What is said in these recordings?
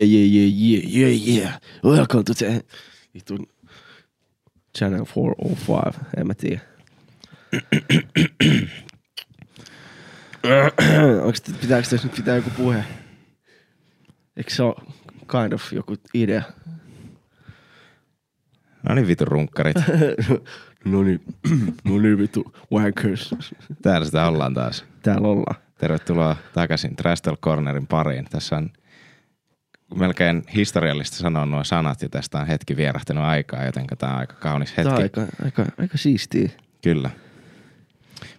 Yeah, yeah, yeah, yeah, yeah. Welcome to the... Channel 405, en mä tiedä. Onks, pitääkö tässä nyt pitää joku puhe? Eikö se ole kind of joku idea? No niin vitu runkkarit. no niin, no niin vittu, wankers. Täällä sitä ollaan taas. Täällä ollaan. Tervetuloa takaisin Trastel Cornerin pariin. Tässä on melkein historiallista sanoa nuo sanat ja tästä on hetki vierahtanut aikaa, joten tämä on aika kaunis hetki. Tää on aika, aika, aika siistiä. Kyllä.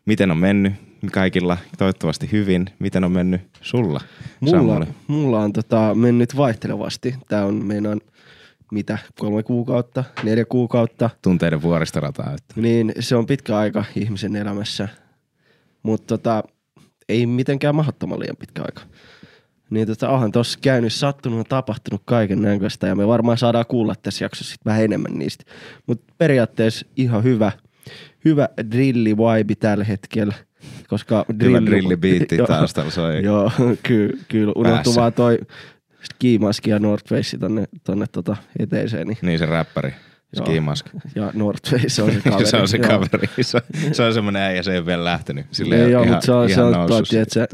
Miten on mennyt kaikilla? Toivottavasti hyvin. Miten on mennyt sulla, Mulla, mulla on tota, mennyt vaihtelevasti. Tää on meinaan mitä, kolme kuukautta, neljä kuukautta. Tunteiden vuoristorataa. Että. Niin se on pitkä aika ihmisen elämässä. Mutta tota, ei mitenkään mahdottoman liian pitkä aika. Niin tota, onhan tossa käynyt, sattunut ja tapahtunut kaiken näköistä ja me varmaan saadaan kuulla tässä jaksossa sit vähän enemmän niistä. Mutta periaatteessa ihan hyvä, hyvä drilli vibe tällä hetkellä. Koska Hyvä drillibiitti Joo. taustalla soi. Joo, kyllä, kyllä. Unohtuu vaan toi skimaski ja North Face tonne, tonne tota eteiseen. Niin. Niin se räppäri. Ski Mask. Ja North Face on se kaveri. se on se kaveri. Se, se on semmoinen äijä, se ei ole vielä lähtenyt. Silleen Ei joo, mutta se on, se on tuo, noussut. tiedätkö,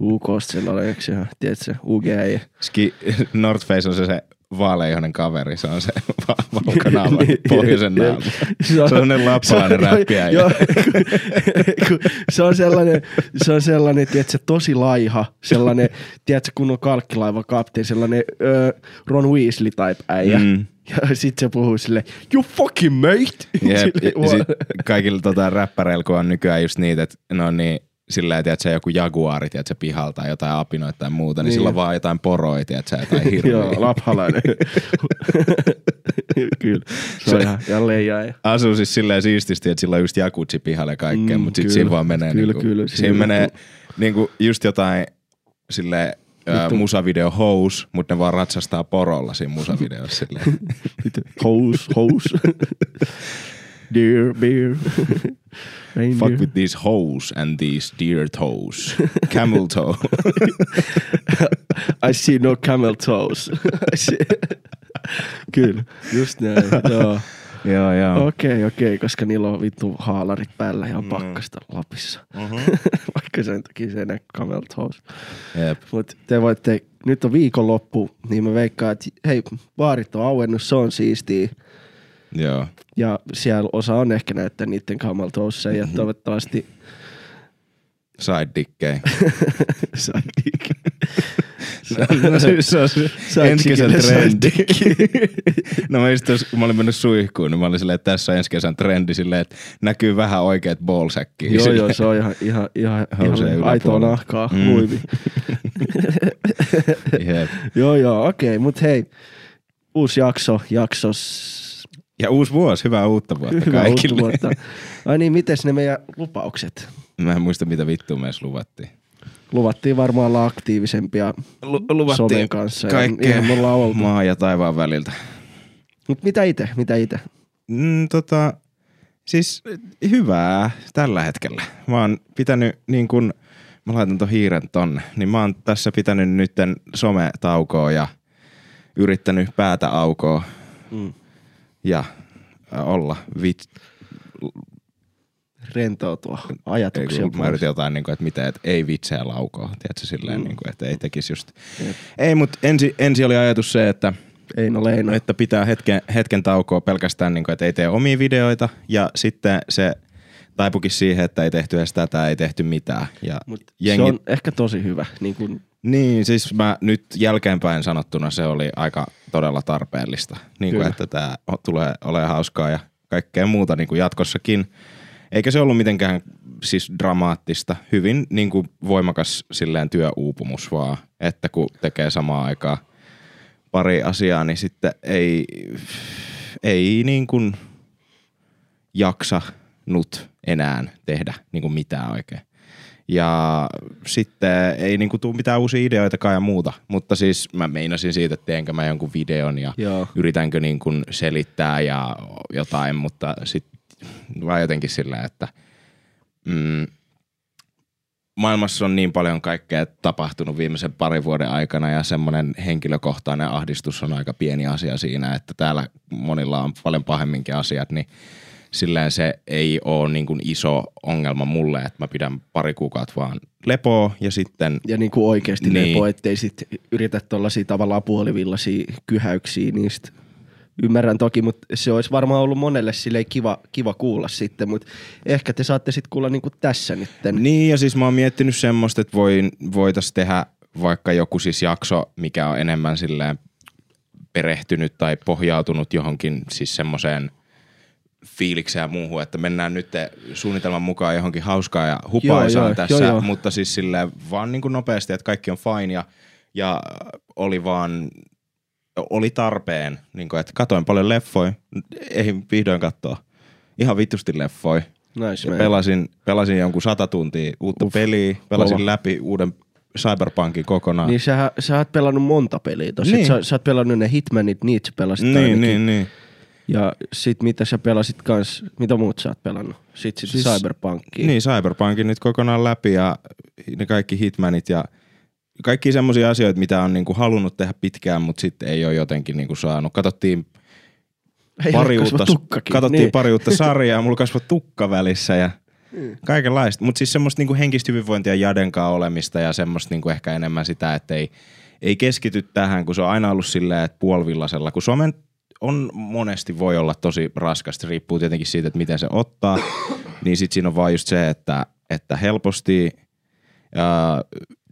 UKsta sellainen, eikö se, tiedätkö, UG ei. Ski, North Face on se, se vaaleihoinen kaveri, se on se va- valkonaama, pohjoisen naama. Se on sellainen lappalainen räppiä. Se on sellainen, se on sellainen, tiedätkö, tosi laiha, sellainen, tiedätkö, kun on kalkkilaiva kapteeni, sellainen ö, Ron Weasley type äijä. Mm. Ja sit se puhuu silleen, you fucking mate! Jep, Silleen, ja sit kaikilla tota, räppäreillä, kun on nykyään just niitä, että ne on niin silleen, tiedätkö, joku jaguari, tiedätkö, pihalta tai jotain apinoita tai muuta, niin, Niin. sillä on vaan jotain poroja, tiedätkö, jotain hirviä. Joo, laphalainen. Kyllä, se on ihan, ihan leijaa. Ja. Asuu siis silleen siististi, että sillä on just jakutsi pihalle ja kaikkea, Mm, mutta sitten kyllä. siinä vaan menee Kyllä, niinku, kyllä, siinä, siinä menee niinku just jotain silleen ää, Vittu. musavideo hous, mutta ne vaan ratsastaa porolla siinä musavideossa. Hose, hose. Deer, beer. Reindeer. Fuck with these hoes and these deer toes. Camel toe. I see no camel toes. Kyllä, just näin. Joo. Joo, joo. Okei, okei, koska niillä on vittu haalarit päällä Mm. ja on pakkasta Lapissa. Mm-hmm. Vaikka sen takia se toes. Jep. Mutta te voitte, nyt on viikonloppu, niin mä veikkaan, että hei, baarit on auennut, se on siistiä. Joo. Ja siellä osa on ehkä näyttää niiden camel toesseja Mm-hmm. ja toivottavasti Side dickei. sai Se se, on ensi kesän trendi. no mä just tos, kun mä olin mennyt suihkuun, niin mä olin silleen, että tässä on ensi kesän trendi silleen, että näkyy vähän oikeat ballsäkkiä. Joo, silleen. joo, se on ihan, ihan, ihan, ihan aitoa yläpuolella. nahkaa, Mm. mm. huivi. Jep. joo, joo, okei, okay, mut hei, uusi jakso, jaksos, Ja uusi vuosi, hyvää uutta vuotta hyvää uutta kaikille. vuotta. Ai niin, mites ne meidän lupaukset? Mä en muista, mitä vittua me edes luvattiin. Luvattiin varmaan olla aktiivisempia Lu- somen kanssa. ja kaikkea oltu. maa ja taivaan väliltä. Mut mitä itse, mitä itse? Mm, tota, siis hyvää tällä hetkellä. Mä oon pitänyt niin kun, mä laitan ton hiiren tonne, niin mä oon tässä pitänyt nytten sometaukoa ja yrittänyt päätä aukoa Mm. ja olla vit... Rentoutua Ei, ajatuksia. kun mä yritin jotain, niin kuin, että mitä, että ei vitseä laukoa, tiedätkö, silleen, Mm. niin kuin, että ei tekisi just... Jep. Ei, mutta ensi, ensi oli ajatus se, että Eino Leino. että pitää hetken, hetken taukoa pelkästään, niin kuin, että ei tee omia videoita ja sitten se taipukin siihen, että ei tehty edes tätä, ei tehty mitään. Ja Mut jengi, Se on ehkä tosi hyvä. Niin kun, Niin, siis mä nyt jälkeenpäin sanottuna se oli aika todella tarpeellista. Niin kuin, että tämä tulee olemaan hauskaa ja kaikkea muuta niin kuin jatkossakin. Eikä se ollut mitenkään siis dramaattista. Hyvin niin kuin voimakas silleen työuupumus vaan, että kun tekee samaan aikaan pari asiaa, niin sitten ei, ei niin kuin jaksanut enää tehdä niin kuin mitään oikein. Ja sitten ei niinku tule mitään uusia ideoitakaan ja muuta. Mutta siis mä meinasin siitä, että teenkö mä jonkun videon ja Joo. yritänkö niinku selittää ja jotain, mutta sitten vaan jotenkin sillä, että mm, maailmassa on niin paljon kaikkea tapahtunut viimeisen parin vuoden aikana ja semmoinen henkilökohtainen ahdistus on aika pieni asia siinä, että täällä monilla on paljon pahemminkin asiat, niin silleen se ei ole niin kuin iso ongelma mulle, että mä pidän pari kuukautta vaan lepoa ja sitten... Ja niin kuin oikeasti Niin. niin. lepo, ettei sit yritä tuollaisia tavallaan puolivillaisia kyhäyksiä niistä. Ymmärrän toki, mutta se olisi varmaan ollut monelle silleen kiva, kiva kuulla sitten, mutta ehkä te saatte sitten kuulla niin kuin tässä nytten. Niin ja siis mä oon miettinyt semmoista, että voin, voitais tehdä vaikka joku siis jakso, mikä on enemmän silleen perehtynyt tai pohjautunut johonkin siis semmoiseen fiilikseen ja muuhun, että mennään nyt suunnitelman mukaan johonkin hauskaa ja hupaisaan Joo, joo, tässä, joo, joo. mutta siis silleen vaan niin kuin nopeasti, että kaikki on fine ja, ja oli vaan, oli tarpeen, niin kuin, että katoin paljon leffoja, ei vihdoin katsoa, ihan vitusti leffoja. Nice, man. pelasin, pelasin jonkun sata tuntia uutta Uff, peliä, pelasin kova. läpi uuden Cyberpunkin kokonaan. Niin sä, sä oot pelannut monta peliä tossa. Niin. Sä, sä oot pelannut ne Hitmanit, niitä sä pelasit niin, ainakin. niin, niin. Ja sit mitä sä pelasit kans, mitä muut sä oot pelannut? Sit sit siis, Cyberpunkia. Niin, Cyberpunkin nyt kokonaan läpi ja ne kaikki Hitmanit ja kaikki semmoisia asioita, mitä on niinku halunnut tehdä pitkään, mutta sitten ei ole jotenkin niinku saanut. Katsottiin Ei pari uutta, katsottiin niin. pari uutta sarjaa, mulla kasvoi tukka välissä ja Mm. kaikenlaista. Mutta siis semmoista niinku henkistä hyvinvointia jadenkaa olemista ja semmoista niinku ehkä enemmän sitä, että ei, ei keskity tähän, kun se on aina ollut silleen, että puolivillasella, kun Suomen on monesti voi olla tosi raskasta, riippuu tietenkin siitä, että miten se ottaa, niin sitten siinä on vaan just se, että, että helposti ää,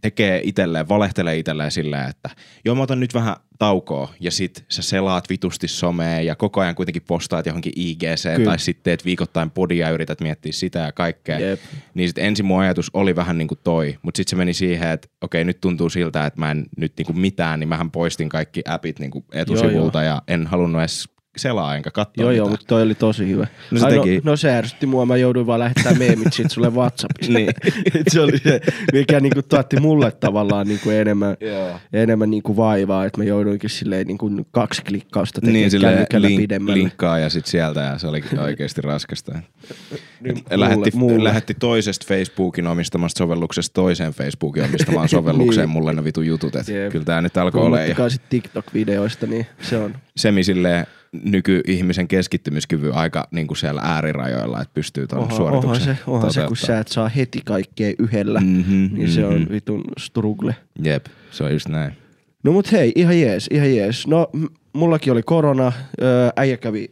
tekee itselleen, valehtelee itselleen silleen, että joo mä otan nyt vähän taukoa ja sit sä selaat vitusti somea ja koko ajan kuitenkin postaat johonkin IGC Kyllä. tai sitten teet viikoittain podia ja yrität miettiä sitä ja kaikkea. Jep. Niin sit ensin mun ajatus oli vähän niin kuin toi, mutta sitten se meni siihen, että okei nyt tuntuu siltä, että mä en nyt niin kuin mitään, niin mähän poistin kaikki appit niin kuin etusivulta ja en halunnut edes selaa enkä katsoa Joo, joo, mitään. mutta toi oli tosi hyvä. No se Ai, teki- no, no se ärsytti mua, mä jouduin vaan lähettää meemit sit sulle Whatsappista. Niin. Se oli se, mikä niinku tuotti mulle tavallaan niinku enemmän, Joo. enemmän niinku vaivaa, että mä jouduinkin silleen niinku kaksi klikkausta tekemään Niin, silleen kännykällä link, pidemmälle. linkkaa ja sitten sieltä ja se oli oikeasti raskasta. Niin, Et lähetti, mulle, mulle. lähetti toisesta Facebookin omistamasta sovelluksesta toiseen Facebookin omistamaan sovellukseen Niin. mulle ne vitu jutut. Jep. kyllä tää nyt alkoi olla. Ja Puhumattakaan sit TikTok-videoista, niin se on. Semi silleen nykyihmisen keskittymiskyvyn aika niin kuin siellä äärirajoilla, että pystyy tuon suorituksen onhan se, onhan se, kun sä et saa heti kaikkea yhdellä, Mhm, niin se on mhm. vitun struggle. Jep, se on just näin. No mut hei, ihan jees, ihan jees. No mullakin oli korona, äijä kävi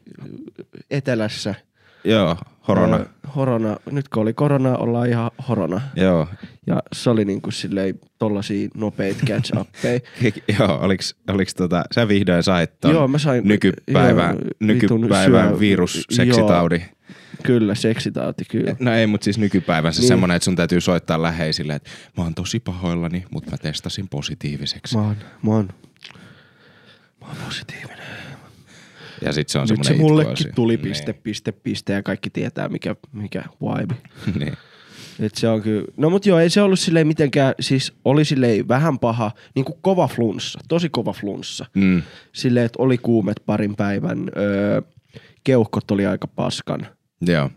etelässä. Joo, horona. Öö, horona. Nyt kun oli korona, ollaan ihan horona. Joo. Ja se oli niinku silleen tollasia nopeita catch uppeja. Joo, oliks, oliks tota, sä vihdoin sait ton Joo, mä sain- nykypäivän, joo, nykypäivän syö- virusseksitaudi. kyllä, seksitauti kyllä. No ei, mutta siis nykypäivän se Niin. semmonen, että sun täytyy soittaa läheisille, että mä oon tosi pahoillani, mutta mä testasin positiiviseksi. Mä oon, mä oon, mä oon positiivinen. Ja sit se on Nyt se mullekin itkuasia. tuli piste, piste, piste ja kaikki tietää mikä, mikä vibe. Niin. niin. Et se on kyllä, no mut joo, ei se ollut silleen mitenkään, siis oli silleen vähän paha, niinku kova flunssa, tosi kova flunssa. Mm. Silleen, että oli kuumet parin päivän, öö, keuhkot oli aika paskan Joo.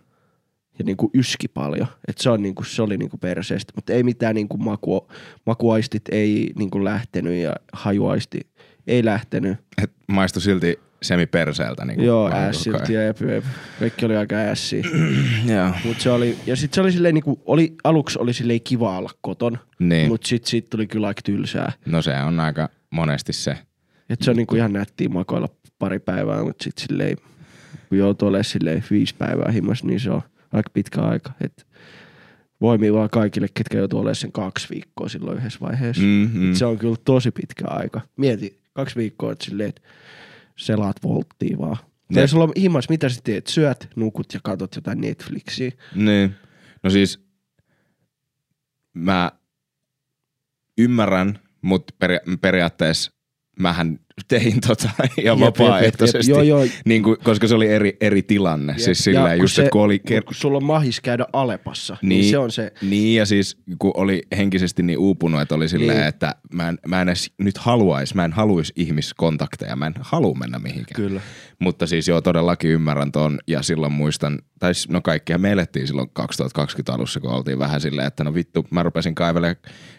ja niinku yski paljon. Et se, on niinku, se oli niinku perseestä, mutta ei mitään niinku maku, makuaistit ei niinku lähtenyt ja hajuaisti ei lähtenyt. Et maistu silti semiperseeltä. Niin Joo, ässilti ja jep, jep. kaikki oli aika ässiä. Joo. Mut se oli, ja sit se oli silleen niinku, oli, aluksi oli silleen kiva olla koton, Niin. mut sit siitä tuli kyllä aika tylsää. No se on aika monesti se. Et se on niinku ihan nättiä makoilla pari päivää, mutta sit silleen, kun joutuu olemaan silleen viisi päivää himas, niin se on aika pitkä aika. Et voimii vaan kaikille, ketkä joutuu olemaan sen kaksi viikkoa silloin yhdessä vaiheessa. Mm, mm. Et se on kyllä tosi pitkä aika. Mieti, kaksi viikkoa, että silleen, että selaat volttia vaan. Ne- Ja sulla on himas, mitä sä teet? Syöt, nukut ja katot jotain Netflixiä. Niin. No siis mä ymmärrän, mutta peria- periaatteessa mähän tein tota ihan jep, vapaaehtoisesti, jep. Joo, joo. Niin kuin, koska se oli eri, eri tilanne. Jep. Siis Ja silleen kun just, se- että kun oli... mut kun sulla on mahis käydä Alepassa, niin, niin se on se, Niin ja siis kun oli henkisesti niin uupunut, että oli silleen, Niin. että mä en, mä en edes nyt haluais, mä en haluis ihmiskontakteja, mä en halua mennä mihinkään. Kyllä. Mutta siis joo, todellakin ymmärrän ton ja silloin muistan, tai no kaikkia me elettiin silloin 2020 alussa, kun oltiin vähän silleen, että no vittu, mä rupesin kaivelemaan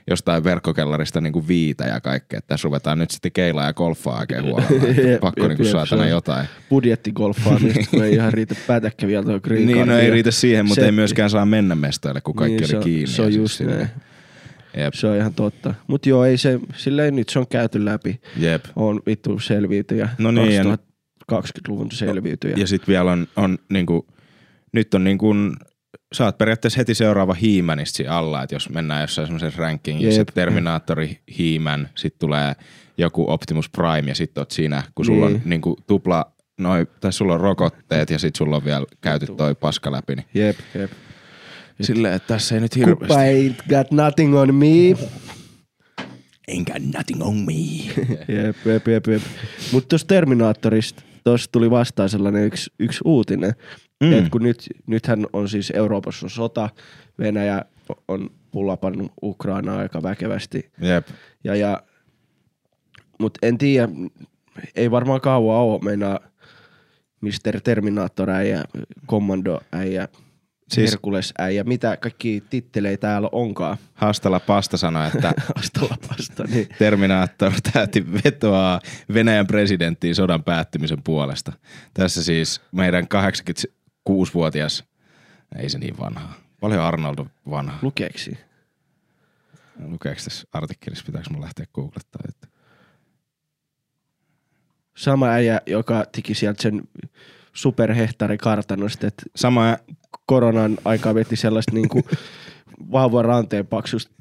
jostain verkkokellarista niin kuin viitä ja kaikkea, että tässä ruvetaan nyt sitten keilaa ja golfaa oikein huolella. Jep, Pakko jep, niin jep, saatana se jotain. budjettigolfaamista, kun ei ihan riitä pätäkkä vielä tuo green Niin, no ei riitä siihen, mutta ei myöskään saa mennä mestoille, kun kaikki Niin, se oli on- kiinni. se on just näin. Jep, Se on ihan totta. Mutta joo, ei se, silleen nyt se on käyty läpi. jep. On vittu selviytyjä. No niin, ja 2020-luvun selviytyjä. Ja sitten vielä on, on niinku, nyt on niinku, sä oot periaatteessa heti seuraava hiimänistä siinä alla, että jos mennään jossain semmoisessa rankingissa, Jep. Terminaattori, hiimän, sitten tulee joku Optimus Prime ja sitten oot siinä, kun sulla Niin. on niinku tupla, noi, tai sulla on rokotteet ja sitten sulla on vielä käyty toi paska läpi, niin Jep, jep. silleen, että tässä ei nyt hirveästi. ain't got nothing on me. Ain't got nothing on me. Jep, jep, jep, jep. Mutta tuosta Terminaattorista, tuossa tuli vastaan sellainen yksi, yksi uutinen, Mm. että kun nyt, nythän on siis Euroopassa on sota, Venäjä on pullapannut Ukrainaa aika väkevästi, Jep. ja, ja mutta en tiedä, ei varmaan kauan ole, meinaa Mr. Terminaattor äijä, Commando äijä, Siis- Herkules äijä, mitä kaikki titteleitä täällä onkaan. Hastala Pasta sanoi, että Astalapasta, niin Terminaattor tähti vetoaa Venäjän presidenttiin sodan päättymisen puolesta. Tässä siis meidän 86-vuotias, ei se niin vanha, paljon Arnold vanha. lukeeksi. Lukeeko tässä artikkelissa, pitääkö mun lähteä googlettaa? Että... Sama äijä, joka teki sieltä sen superhehtaarikartanosta, että Sama, koronan aikaa veti sellaista niinku vahvan ranteen paksusta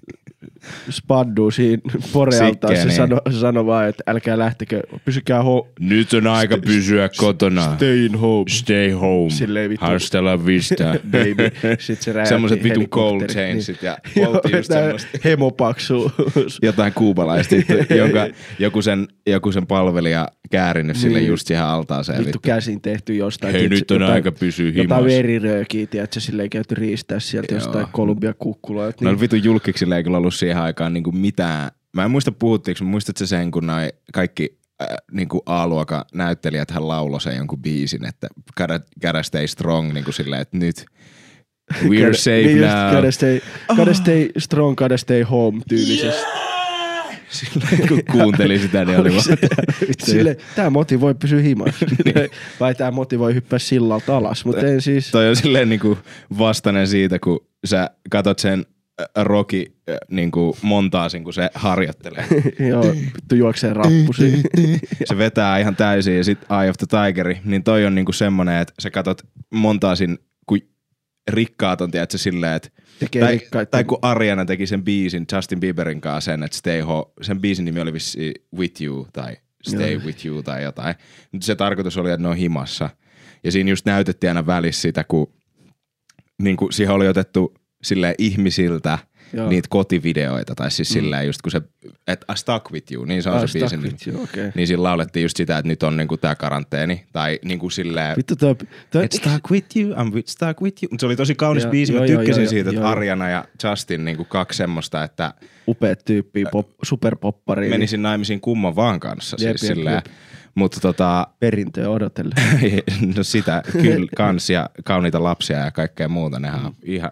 spadduu siinä porealtaan. Se Sikkeen, sano, sano vaan, että älkää lähtekö, pysykää ho- nyt on aika pysyä kotona. staying home. Stay home. Silleen vittu. Hasta la vista. Baby. Sitten se Semmoiset vitun cold helikopterit, chainsit ja poltti just semmoista. Hemopaksu. jotain kuubalaista, jonka joku sen, joku sen palvelija käärinyt sille Niin. just siihen altaaseen. Vittu Vittu. käsin tehty jostain. Hei, nyt on jotain- aika pysyä Jotain himassa. veriröökiä, tiedätkö, silleen käyty riistää sieltä Joo. jostain Kolumbia kukkuloa. Noilla vitun julkiksilla ei kyllä ollut siihen aikaan niinku mitään. Mä en muista puhuttiinko, muistatko sen, kun noi kaikki äh, niinku A-luokan näyttelijät hän lauloi sen jonkun biisin, että gotta, gotta stay strong, niinku silleen, että nyt we're safe niin now. Gotta stay, gotta stay strong, gotta stay home tyylisesti. Silleen, kun kuuntelin sitä, niin oli vaan, Sille, tää motivoi pysyä himassa. Vai tää motivoi hyppää sillalta alas. Mutta en siis... toi on silleen niinku vastainen siitä, kun sä katot sen äh, Rocky äh, niinku montaasin, kun se harjoittelee. joo, vittu juoksee rappusi. se vetää ihan täysin ja sit Eye of the Tigeri, niin toi on niinku semmonen, että sä katot montaasin, rikkaat on, tiedätkö, silleen, että Tekee tai, rikkaita- tai kun Ariana teki sen biisin Justin Bieberin kanssa sen, että Stay Home, sen biisin nimi oli vissi With You tai Stay Joo. With You tai jotain. Mutta se tarkoitus oli, että ne on himassa. Ja siinä just näytettiin aina välissä sitä, kun niin kuin siihen oli otettu sille ihmisiltä Joo. niitä kotivideoita, tai siis mm. silleen just kun se, että I stuck with you, niin se on Ah, se nimi. with you, okei. Niin siinä laulettiin just sitä, että nyt on niinku tää karanteeni, tai niinku silleen, Vittu toi... toi stuck with you, I'm with, stuck with you. Mutta se oli tosi kaunis Joo, biisi, mä joo, joo, tykkäsin joo, siitä, että joo. Arjana ja Justin niinku kaksi semmoista, että upeat tyyppiä, pop, superpoppari. menisin naimisiin kumman vaan kanssa. Jep, siis jep, silleen. jep. Mutta tota, Perintöä odotellen. no sitä kyllä kans ja kauniita lapsia ja kaikkea muuta, nehän on ihan,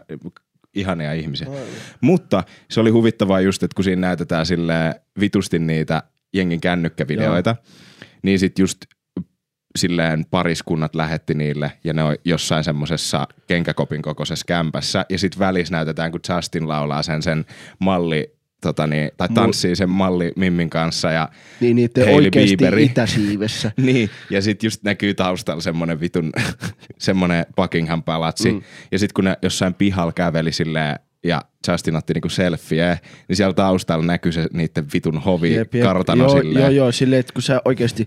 ihania ihmisiä. Mutta se oli huvittavaa just, että kun siinä näytetään sille vitusti niitä jengin kännykkävideoita, niin sit just silleen pariskunnat lähetti niille ja ne on jossain semmoisessa kenkäkopin kokoisessa kämpässä. Ja sit välissä näytetään, kun Justin laulaa sen sen malli tota niin, tai tanssii sen malli Mimmin kanssa ja Niin niiden Hailey oikeesti Bieberi. itäsiivessä. niin, ja sitten just näkyy taustalla semmonen vitun, semmonen Buckingham palatsi. Mm. Ja sitten kun ne jossain pihalla käveli silleen, ja Justin otti niinku selfieä, niin siellä taustalla näkyy se niiden vitun hovi Jep, jep. kartano joo, silleen. Joo, joo, silleen, että kun sä oikeesti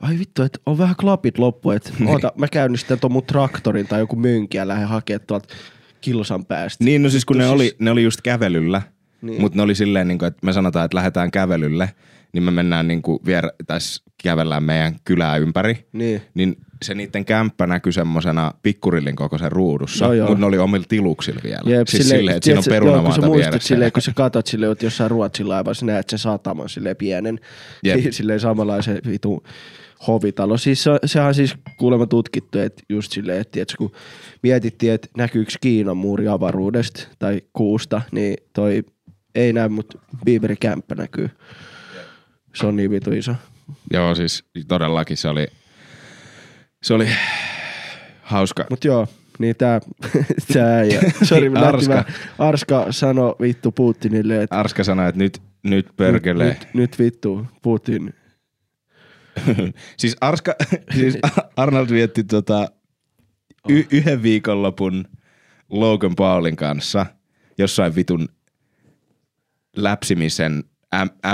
ai vittu, että on vähän klapit loppu, että oota, mä käynnistän ton mun traktorin tai joku mönki ja lähden hakemaan tuolta kilsan päästä. Niin, no siis kun ne Vittu, oli, ne oli just kävelyllä, niin. Mutta ne oli silleen, niin kuin, että me sanotaan, että lähdetään kävelylle, niin me mennään niin kuin vier, tässä kävellään meidän kylää ympäri, Niin. niin se niiden kämppä näkyi semmosena pikkurillin kokoisen ruudussa, joo. mutta ne oli omilla tiluksilla vielä. Jep, siis silleen, että siinä on tiedätkö, joo, kun perunamaata vieressä. silleen, kun sä katot silleen, että jossain Ruotsin laivassa näet sen sataman silleen pienen, Jep. silleen samanlaisen vitu hovitalo. Siis se, sehän on siis kuulemma tutkittu, että just silleen, että tiedätkö, kun mietittiin, että näkyykö Kiinan muuri avaruudesta tai kuusta, niin toi ei näy, mutta Beaverin kämppä näkyy. Se on niin vitu iso. Joo, siis todellakin se oli, se oli hauska. Mut joo, niin tää, tää äijä. Sori, mä Arska. Arska. Mä, Arska sano vittu Putinille, että Arska sanoi, että nyt, nyt perkele. nyt, nyt, nyt vittu Putin. siis Arska, siis Arnold vietti tota y- yhden viikonlopun Logan Paulin kanssa jossain vitun läpsimisen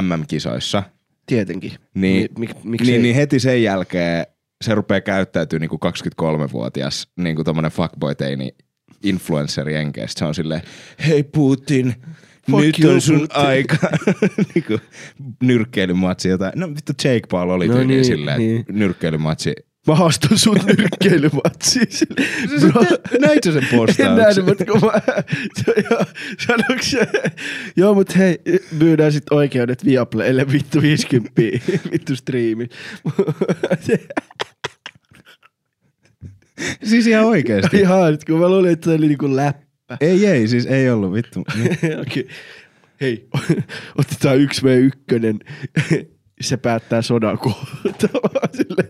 MM-kisoissa. Tietenkin. Niin, Mi, mik, miksi niin, niin heti sen jälkeen se rupeaa käyttäytyy niinku 23-vuotias niinku tommonen fuckboy-teini influenceri enkeistä. Se on silleen, hei Putin, Fuck nyt you, on sun Putin." aika. niinku nyrkkeilymatsi jotain. No vittu Jake Paul oli No niin, silleen, niin. nyrkkeilymatsi. Mä haastan sut nyrkkeilymatsiin. Bro, Näit sä sen en postauksen? nähnyt, mutta kun mä... sanoiko se? Joo, mut hei, myydään sit oikeudet Viaplaylle vittu 50 vittu striimi. Siis ihan oikeesti. Ihan, kun mä luulin, että se oli niinku läppä. ei, ei, siis ei ollut vittu. Okei. Hei, otetaan yksi v ykkönen. Se päättää sodan kohtaa. Silleen.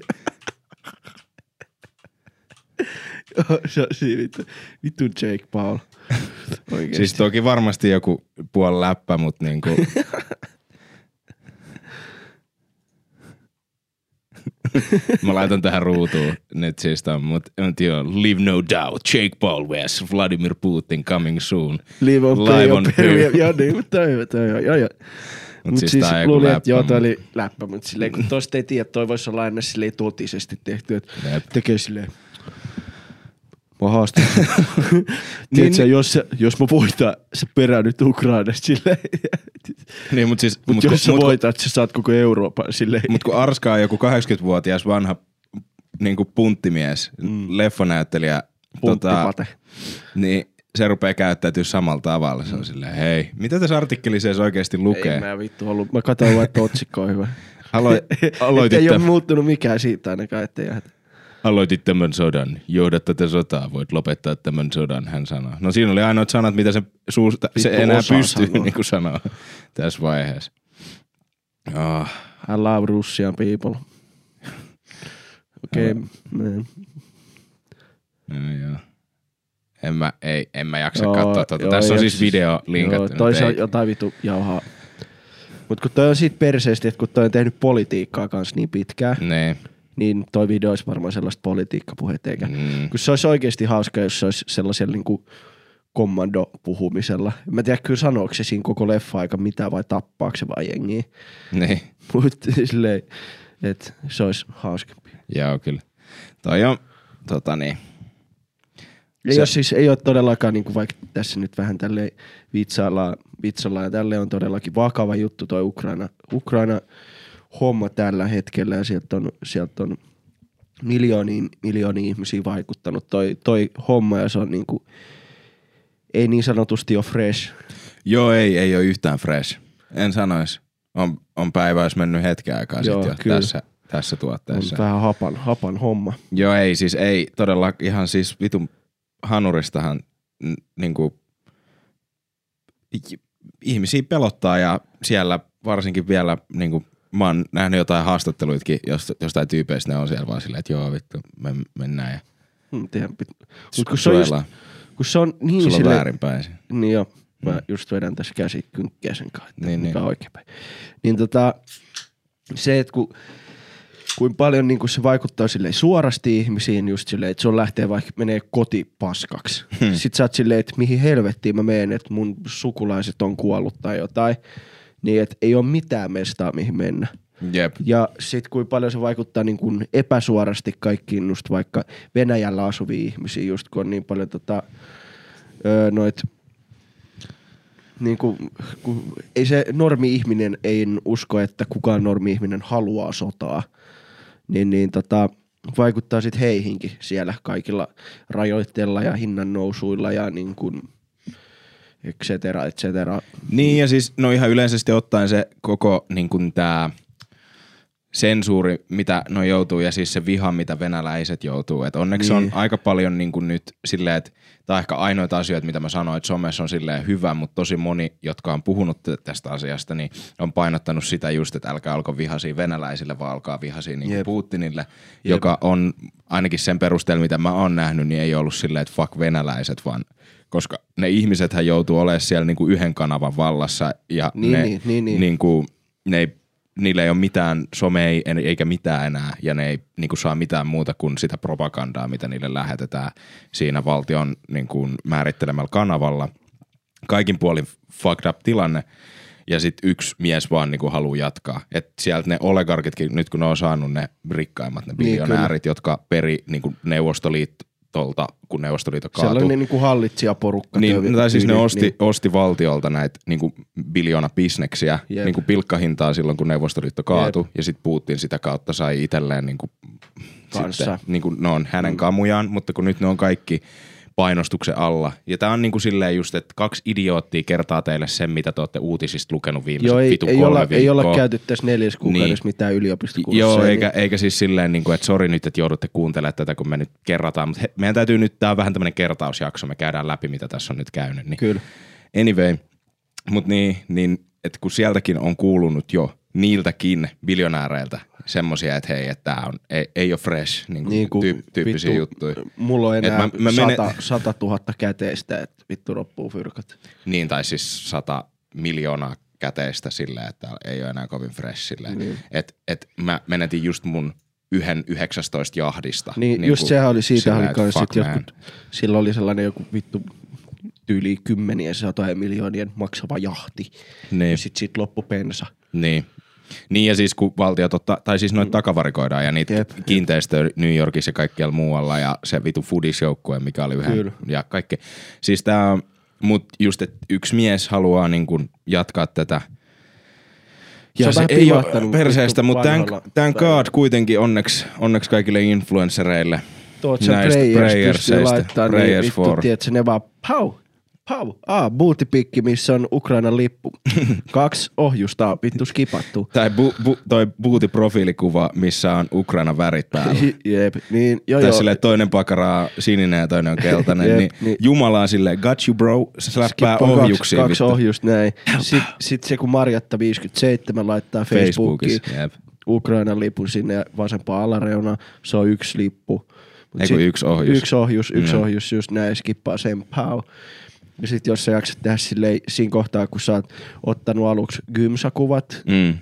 Joo, se on siinä vittu. Vittu Jake Paul. Oikeesti. Siis toki varmasti joku puoli läppä, mutta niinku... Mä laitan tähän ruutuun nyt siis tämän, mutta mut joo, leave no doubt, Jake Paul wears Vladimir Putin coming soon. Live on Live on pay. Joo, niin, mutta toi, joo, joo, joo. Mut Mut siis siis, luulin, että joo, toi mut- oli läppä, mutta silleen, kun tosta ei tiedä, toi voisi olla aina silleen totisesti tehty, että tekee silleen. Mä haastan sut. Tiedätkö, Niin- jos, jos mä voitan, sä peräännyt Ukrainasta silleen. Niin, mutta siis, Mut, mut, jos sä mut, voitat, sä saat koko Euroopan silleen. mut kun Arska on joku 80-vuotias vanha niinku punttimies, mm. leffonäyttelijä, tota, niin se rupeaa käyttäytyy samalla tavalla. Se on silleen, hei, mitä tässä artikkelissa edes oikeasti lukee? Ei mä vittu ollut. Mä katsoin vaan, että otsikko on hyvä. Alo- aloitit, ei ole muuttunut mikään siitä ainakaan, ettei. Aloitit tämän sodan, johdat tätä sotaa, voit lopettaa tämän sodan, hän sanoo. No siinä oli ainoat sanat, mitä se, suusta, se enää pystyy sanoa. niin kuin sanoa tässä vaiheessa. Oh, I love Russian people. Okei. Okay. no joo. En mä, ei, en mä jaksa Joo, katsoa tuota. joo, Tässä on siis video linkattu. Joo, toi nyt se on ei- jotain vitu jauhaa. Mut kun toi on siitä perseesti, että kun toi on tehnyt politiikkaa kanssa niin pitkään, Niin. Niin toi video olisi varmaan sellaista politiikkapuhetta eikä. Mm. Kun se olisi oikeasti hauska, jos se olisi sellaisella niinku kommando-puhumisella. Mä en tiedä kyllä sanooko se siinä koko leffa-aika mitä vai tappaako se vai jengiä. Niin. Mutta silleen, että se olisi hauskempi. Joo, kyllä. Toi on, tota niin. Ei, Se- ole siis, ei ole todellakaan, niin kuin vaikka tässä nyt vähän tälle vitsaillaan, vitsaillaan ja tälle on todellakin vakava juttu toi Ukraina, Ukraina homma tällä hetkellä ja sieltä on, sieltä on miljooniin, miljooniin ihmisiä vaikuttanut toi, toi homma ja se on niin kuin, ei niin sanotusti ole fresh. Joo, ei, ei ole yhtään fresh. En sanois. On, on päivä, jos mennyt hetken aikaa Joo, sitten jo tässä, tässä On tuotteessa. vähän hapan, hapan homma. Joo, ei siis ei todella ihan siis vitun hanuristahan n- niinku ihmisiä pelottaa ja siellä varsinkin vielä niinku mä oon nähnyt jotain haastatteluitkin jos, jostain tyypeistä, ne on siellä vaan silleen, että joo vittu, me mennään ja tiedän, pit- Mut kun se on, just, kun se on niin Sulla on silleen- väärinpäin. se. Niin joo, mä just vedän tässä käsi kynkkiä sen kanssa, että Niin, niin, mikä niin. on oikeapäin. Niin tota, se, että kun, kuin paljon niin kuin se vaikuttaa silleen suorasti ihmisiin just silleen, että se on lähtee vaikka menee koti paskaksi. Hmm. Sitten sä oot silleen, että mihin helvettiin mä menen, että mun sukulaiset on kuollut tai jotain. Niin, että ei ole mitään mestaa mihin mennä. Jep. Ja sitten kuin paljon se vaikuttaa niin kuin epäsuorasti kaikkiin just vaikka Venäjällä asuviin ihmisiin, just kun on niin paljon tota, öö, noit niin kuin, kun, ei se normi-ihminen, ei usko, että kukaan normi-ihminen haluaa sotaa, niin, niin tota, vaikuttaa sitten heihinkin siellä kaikilla rajoitteilla ja hinnan nousuilla ja niin kuin, et cetera, et cetera. Niin ja siis no ihan yleisesti ottaen se koko niin kuin tää sensuuri, mitä no joutuu ja siis se viha, mitä venäläiset joutuu. Et onneksi niin. on aika paljon niin kuin nyt silleen, että tämä on ehkä ainoita asioita, mitä mä sanoin, että somessa on silleen hyvä, mutta tosi moni, jotka on puhunut tästä asiasta, niin on painottanut sitä just, että älkää alko vihaisia venäläisille, vaan alkaa vihaisia niin Putinille, Jep. joka on ainakin sen perusteella, mitä mä oon nähnyt, niin ei ollut silleen, että fuck venäläiset, vaan koska ne ihmisethän joutuu olemaan siellä niin kuin yhden kanavan vallassa ja Niin, ne, niin, niin, niin. Niin kuin, ne ei, niillä ei ole mitään some ei, eikä mitään enää ja ne ei niin kuin saa mitään muuta kuin sitä propagandaa, mitä niille lähetetään siinä valtion niin kuin määrittelemällä kanavalla. Kaikin puolin fucked up tilanne ja sitten yksi mies vaan niinku haluaa jatkaa. Et sieltä ne oligarkitkin, nyt kun ne on saanut ne rikkaimmat, ne Niin, biljonäärit, jotka peri niinku Neuvostoliitolta, kun Neuvostoliitto kaatui. Sellainen niin kuin hallitsijaporukka. Niin, tyyli- tai siis ne osti, niin. osti valtiolta näitä niin biljoona bisneksiä Jep. niin pilkkahintaa silloin, kun Neuvostoliitto kaatui. Ja sitten Putin sitä kautta sai itselleen niin kuin, Kanssa. sitten, niin kuin, ne on hänen kamujaan, mutta kun nyt ne on kaikki painostuksen alla. Ja tämä on niin kuin silleen just, että kaksi idioottia kertaa teille sen, mitä te olette uutisista lukenut viimeiset Joo, ei, vitu ei, kolme olla, ei olla viikkoa. käyty tässä neljäs kuukaudessa Niin. mitään yliopistokursseja. Joo, niin- eikä, eikä siis silleen, niin kuin, että sori nyt, että joudutte kuuntelemaan tätä, kun me nyt kerrataan. Mutta meidän täytyy nyt, tämä on vähän tämmöinen kertausjakso, me käydään läpi, mitä tässä on nyt käynyt. Niin Kyllä. Anyway, mutta niin, niin että kun sieltäkin on kuulunut jo niiltäkin biljonääreiltä semmosia, että hei, että tää on, ei, ei ole fresh, niin kuin Niin kuin tyy- tyyppisiä vittu, juttuja. Mulla on Et enää mä- mä menen- 100, 100 000 käteistä, että vittu loppuu fyrkat. Niin, tai siis sata miljoonaa käteistä silleen, että ei ole enää kovin fresh silleen. Niin. Et, et mä menetin just mun yhden 19 jahdista. Niin, niin just sehän oli, siitä silleen, oli kans sit jotkut, silloin oli sellainen joku vittu tyyli kymmenien satoja miljoonien maksava jahti. Niin. Ja sit sit loppu pensa. Niin. Niin ja siis kun valtiot ottaa, tai siis noita takavarikoidaan ja niitä Jep, kiinteistöjä New Yorkissa ja kaikkialla muualla ja se vitu foodisjoukkue, mikä oli yhden Kyllä. ja kaikki. Siis tää mut just, että yksi mies haluaa niin kuin jatkaa tätä Se ja se vähän ei ole perseestä, vittu mutta thank päivillä. God kuitenkin onneksi, onneksi kaikille influenssereille. Tuot näistä prayers pystyy prayersseista. laittaa, niin Prayers vittu, for. tiedätkö, ne vaan pau, pau, aa, bootipikki, missä on Ukrainan lippu. Kaksi ohjusta on vittu skipattu. Tai bu, bu, toi booty-profiilikuva, missä on Ukrainan värit päällä. Jep, niin, joo Tai silleen toinen pakara on sininen ja toinen on keltainen, Jep, niin, niin. Jumala on silleen, got you bro, se kaksi, ohjuksiin. kaksi vittu. ohjusta näin. Sitten sit se kun Marjatta 57 laittaa Facebookiin. Ukrainan lipun sinne vasempaan alareunaan, se on yksi lippu. Yksi ohjus. Yksi ohjus, yksi Mm. ohjus just näin, skippaa sen pau. Ja sit jos sä jaksat tehdä silleen, siinä kohtaa, kun sä oot ottanut aluksi gymsakuvat Mm.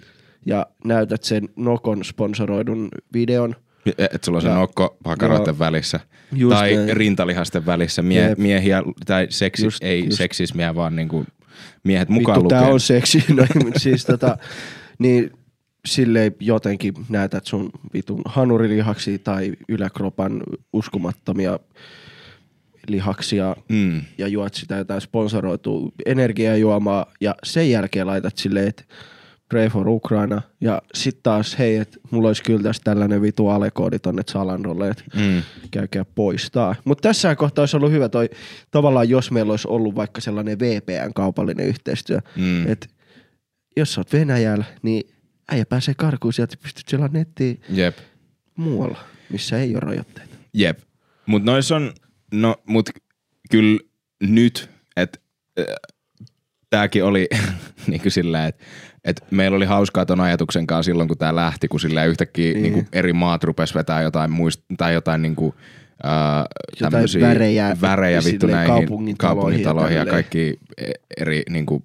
ja näytät sen Nokon sponsoroidun videon, Että sulla on se Ja- nokko pakaroiden Joo. välissä. Tai näin. rintalihasten välissä. Mie, Jep. miehiä, tai seksi, Just- ei just. seksismiä, vaan niinku miehet mukaan Vittu, tää lukee. on seksi. No, siis tota, niin silleen jotenkin näytät sun vitun hanurilihaksi tai yläkropan uskomattomia lihaksia Mm. ja juot sitä jotain sponsoroitua energiajuomaa ja sen jälkeen laitat silleen, että pray for Ukraina ja sit taas hei, että mulla olisi kyllä tässä tällainen vitu alekoodi tonne Zalandolle, että Mm. käykää poistaa. Mutta tässä kohtaa olisi ollut hyvä toi, tavallaan jos meillä olisi ollut vaikka sellainen VPN-kaupallinen yhteistyö, Mm. että jos sä oot Venäjällä, niin äijä pääsee karkuun sieltä, pystyt selaa nettiin Jep. muualla, missä ei ole rajoitteita. Jep. Mut nois on, no mut kyllä nyt, että tääkin oli niinku sillä, että et meillä oli hauskaa ton ajatuksen kanssa silloin, kun tää lähti, kun sillä yhtäkkiä Niin. niinku eri maat rupes vetää jotain muist, tai jotain niinku, ää, Jotain tämmösiä värejä värejä vittu näihin kaupungintaloihin kaupungintaloihin ja ja kaikki e- eri niinku,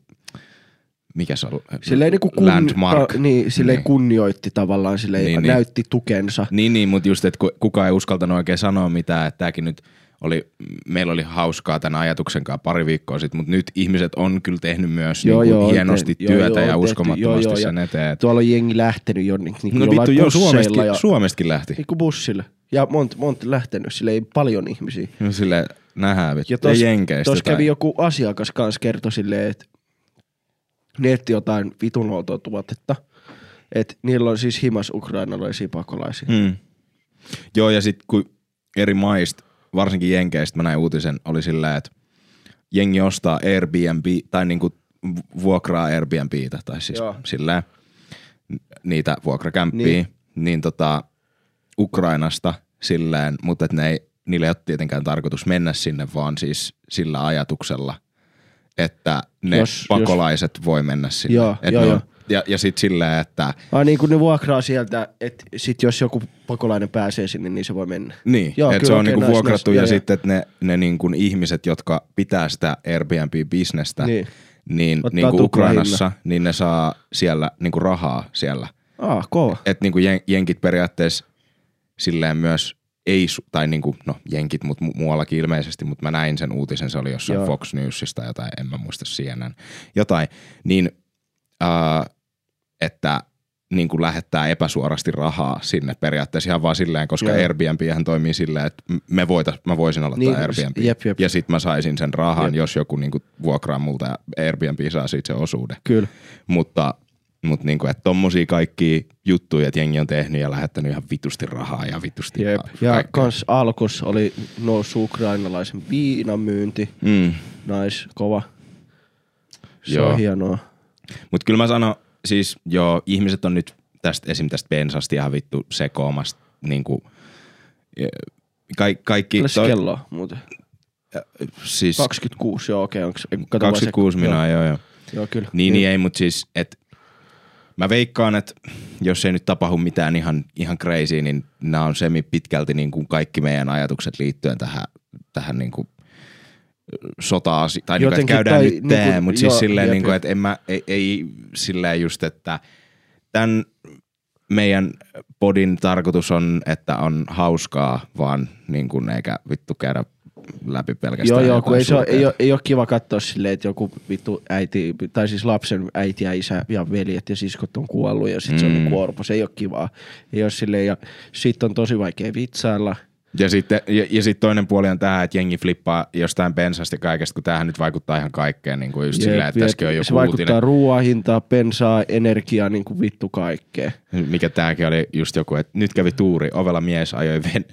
mikä se on? Silleen, niinku kun, Landmark. Ta, niin, silleen Niin. kunnioitti tavallaan, silleen Niin, niin, niin. näytti tukensa. Niin, niin, mutta just, että ku- kukaan ei uskaltanut oikein sanoa mitään, että tämäkin nyt oli, meillä oli hauskaa tämän ajatuksen kanssa pari viikkoa sitten, mutta nyt ihmiset on kyllä tehnyt myös Joo, niin joo, on hienosti joo, työtä joo, ja tehty, uskomattomasti joo, joo, sen ja eteen. Tuolla on jengi lähtenyt jo niin, niin No vittu, joo, busseilla Suomestakin, ja Suomestakin lähti. niin kuin bussilla. Ja monta mont lähtenyt, sille ei paljon ihmisiä. No sille nähdään, vittu. Ja Ja tos, Jenkeistä. tos tai- kävi joku asiakas kanssa kertoi silleen, että ne etti jotain vitun outoa tuotetta. Et niillä on siis himas ukrainalaisia pakolaisia. Mm. Joo, ja sitten kun eri maista, varsinkin Jenkeistä, mä näin uutisen, oli silleen, että jengi ostaa Airbnb, tai niinku vuokraa Airbnbtä, tai siis Joo. silleen niitä vuokrakämppiä, Niin. niin, tota, Ukrainasta silleen, mutta ne ei, niillä ei ole tietenkään tarkoitus mennä sinne, vaan siis sillä ajatuksella, että ne Jos- pakolaiset jos... voi mennä sinne. Joo, Et joo, ne joo. Ja, ja sitten silleen, että Ah, niin kun ne vuokraa sieltä, että sit jos joku pakolainen pääsee sinne, niin se voi mennä. Niin, Joo, että se on niinku vuokrattu ja joo. sitten että ne, ne niinku ihmiset, jotka pitää sitä Airbnb-bisnestä, Niin. niin, niin niinku Ukrainassa, niin ne saa siellä niinku rahaa siellä. Ah, kova. Että niinku jen, jenkit periaatteessa silleen myös ei, tai niinku, no jenkit, mutta mu- muuallakin ilmeisesti, mutta mä näin sen uutisen, se oli jossain. Joo. Fox Newsista jotain, en mä muista CNN, jotain, niin äh, että niin kuin lähettää epäsuorasti rahaa sinne periaatteessa ihan vaan silleen, koska Joo. Airbnb hän toimii silleen, että me voitais, mä voisin aloittaa Niin, Airbnb. jep, jep. Ja sit mä saisin sen rahan, Jep. jos joku niin kuin vuokraa multa ja Airbnb saa siitä sen osuuden. Kyllä. Mutta, mutta niin kuin, että tommosia kaikki juttuja, että jengi on tehnyt ja lähettänyt ihan vitusti rahaa ja vitusti Jep. Ja kaikkea. kans alkus oli noussut ukrainalaisen viinan myynti. Mm. Nais, kova. Se Joo. on hienoa. Mutta kyllä mä sanon, siis joo, ihmiset on nyt tästä esim. tästä bensasta ihan vittu sekoamasta niin kuin, ka- kaikki, Kyllä se kello muuten. siis 26, joo okei. Onks, vaan 26 se- minaa, joo joo. Joo, joo kyllä. Niin, niin ei, mutta siis, että mä veikkaan, että jos ei nyt tapahdu mitään ihan, ihan crazy, niin nämä on semi pitkälti niin kuin kaikki meidän ajatukset liittyen tähän, tähän niin kuin sota tai niin kuin, käydään tai nyt niinku- tämä, mutta siis joo, silleen, jep, niin kuin, että en mä, ei, ei silleen just, että tämän meidän podin tarkoitus on, että on hauskaa, vaan niin kuin eikä vittu käydä läpi pelkästään Joo, joo, kun ei, se ole, ei, ole, ei ole kiva katsoa silleen, että joku vittu äiti, tai siis lapsen äiti ja isä ja veljet ja siskot on kuollut ja sit se on Mm. niinku orpo. Se ei ole kivaa. Ei ole silleen, ja sit on tosi vaikea vitsailla. Ja sitten ja, ja sit toinen puoli on tämä, että jengi flippaa jostain bensasta ja kaikesta, kun tämähän nyt vaikuttaa ihan kaikkeen, niin kuin just Jep, silleen, että tässäkin on se joku vaikuttaa uutinen, ruoan hintaa, bensaa, energiaa, niin kuin vittu kaikkea. mikä tämäkin oli just joku, että nyt kävi tuuri, ovella mies ajoi ven,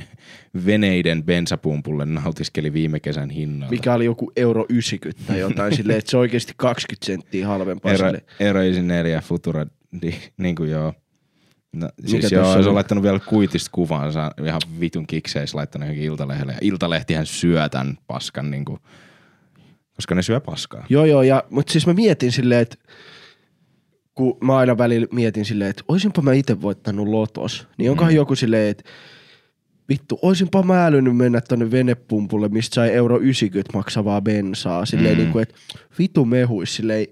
veneiden bensapumpulle, nautiskeli viime kesän hinnalla. Mikä oli joku euro 90 tai jotain silleen, että se oikeasti 20 senttiä halvempaa. Ero, sille. Ero 4 Futura, di, niin kuin joo. No, siis Mikä joo, tossa se on laittanut vielä kuitista kuvansa, ihan vitun kikseis laittanut johonkin Iltalehdelle. Ja Iltalehtihän syö tämän paskan, niin kuin, koska ne syö paskaa. Joo, joo, ja, mutta siis mä mietin silleen, että kun mä aina välillä mietin silleen, että oisinpa mä itse voittanut lotos, niin onkohan mm. joku silleen, että vittu, oisinpa mä älynyt mennä tonne venepumpulle, mistä sai euro 90 maksavaa bensaa, silleen Mm. mm. niin kuin, että vitu mehuis, silleen,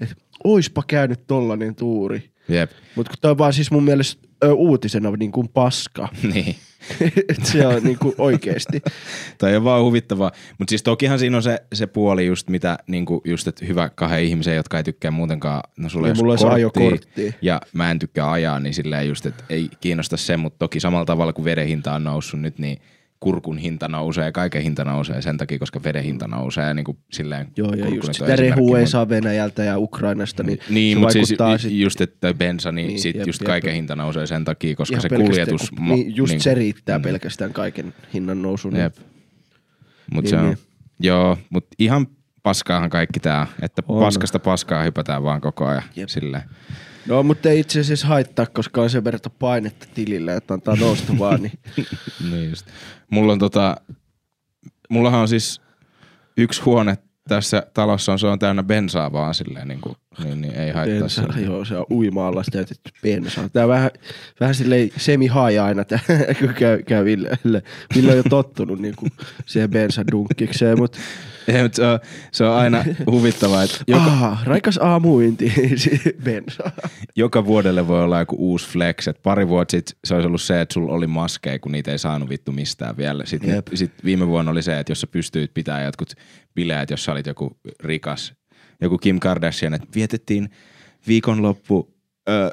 että oispa käynyt tollanen tuuri. Jep, Mutta kun toi on vaan siis mun mielestä ö, uutisena niin kuin paska, niin. se on niin kuin oikeesti. Toi on vaan huvittavaa. Mutta siis tokihan siinä on se, se puoli just mitä, niinku just, että hyvä kahden ihmisen, jotka ei tykkää muutenkaan, no sulla Niin ei mulla korttia, ajokorttia. ja mä en tykkää ajaa, niin silleen just, että ei kiinnosta se, mutta toki samalla tavalla kuin veden hinta on noussut nyt, niin kurkun hinta nousee kaiken hinta nousee sen takia, koska veden hinta nousee niin kuin silleen Joo, ja just sitä rehua ei saa Venäjältä ja Ukrainasta, niin, Niin, se mutta siis sit- just, että bensa, niin, Niin, niin sit jep, just jep, kaiken jep. hinta nousee sen takia, koska ihan se kuljetus... kun- mo- niin, just niin se riittää mm. pelkästään kaiken hinnan nousun. Jep. Mut Niin, se on, niin. joo, mut ihan paskaahan kaikki tää, että On. paskasta paskaa hypätään vaan koko ajan Jep. silleen. No, mutta ei itse asiassa haittaa, koska on sen verran painetta tilille, että antaa nousta vaan. Niin. niin just. Mulla on tota, mullahan on siis yksi huone tässä talossa on, se on täynnä bensaa vaan silleen niin kuin, niin, niin ei haittaa Bensa, se. joo, se on uima-allas täytetty bensaa. Tää vähän, vähän silleen semi aina, tää, kun käy, käy Ville. Ville on jo tottunut niin kuin siihen bensadunkikseen, mutta se, on, se on aina huvittavaa, että joka, Aha, raikas aamuinti, bensaa. joka vuodelle voi olla joku uusi flex. Et pari vuotta sitten se olisi ollut se, että sulla oli maskeja, kun niitä ei saanut vittu mistään vielä. Sitten Jep. sit viime vuonna oli se, että jos sä pystyit pitämään jotkut bileet, jos sä olit joku rikas, joku Kim Kardashian, että vietettiin viikonloppu ö,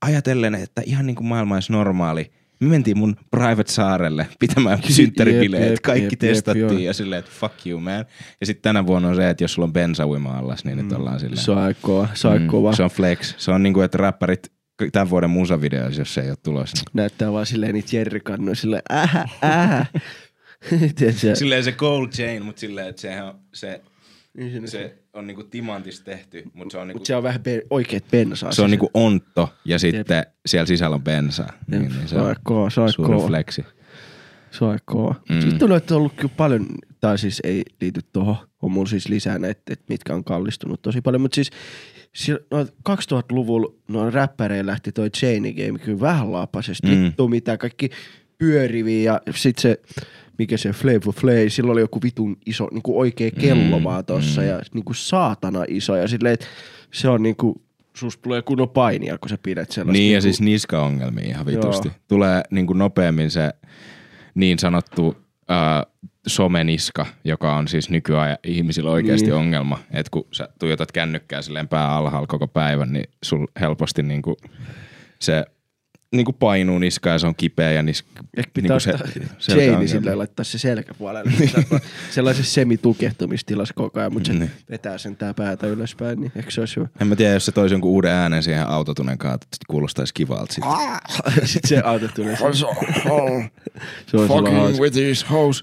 ajatellen, että ihan niin kuin maailma olisi normaali. Me mentiin mun private saarelle pitämään synttäribileet. jep, Kaikki jep, jep, testattiin joo. ja silleen, että fuck you man. Ja sitten tänä vuonna on se, että jos sulla on bensa uima-allas, niin nyt ollaan silleen. Se on aika kova. Se on kova. Mm, se on flex. Se on niinku, että räppärit tämän vuoden musavideoissa, jos se ei ole tulossa. Niin. Näyttää vaan silleen niitä jerrykannoja silleen ähä, ähä. Silleen se gold chain, mutta silleen, että sehän on, se, Niin se, se on niinku timantista tehty, mutta se on niinku, Mut se on vähän be- oikeet bensaa. se on niinku ontto ja sitten siellä sisällä on bensaa. Niin, niin se on kova, se on suuri kova. flexi. Se on aika kova. Mm. Sitten on että on ollut kyllä paljon, tai siis ei liity tuohon, on mulla siis lisää näitä, että mitkä on kallistunut tosi paljon, mutta siis siellä, no 2000-luvulla no räppäreillä lähti toi Chain Game kyllä vähän laapasesti. Mm. Mm. Vittu mitä, kaikki pyöriviä ja sit se, mikä se Flavor Flay, sillä oli joku vitun iso, niinku oikea kello Mm, vaan tossa mm. ja niinku saatana iso ja silleen, että se on niinku, susta tulee kunnon painia, kun sä pidät sellaista. Niin ja niinku, siis niskaongelmia ihan vitusti. Joo. Tulee niinku nopeammin se niin sanottu äh, someniska, joka on siis nykyään ihmisillä oikeasti Niin. ongelma. Että kun sä tuijotat kännykkää silleen pää alhaalla koko päivän, niin sul helposti niinku se niinku painuu niskaan ja se on kipeä ja niska, Ehkä pitää niinku ottaa selkäongelma. Chaini silleen laittaa se selkäpuolelle. Sellaisessa semitukehtumistilassa koko ajan, mutta se Niin. vetää sen tää päätä ylöspäin, niin eikö se olisi hyvä? En mä tiedä, jos se toisi jonkun uuden äänen siihen autotunen kanssa, että kuulostaisi kivalta sit. Sitten se auto tulee. Se, se on hauska. with his house.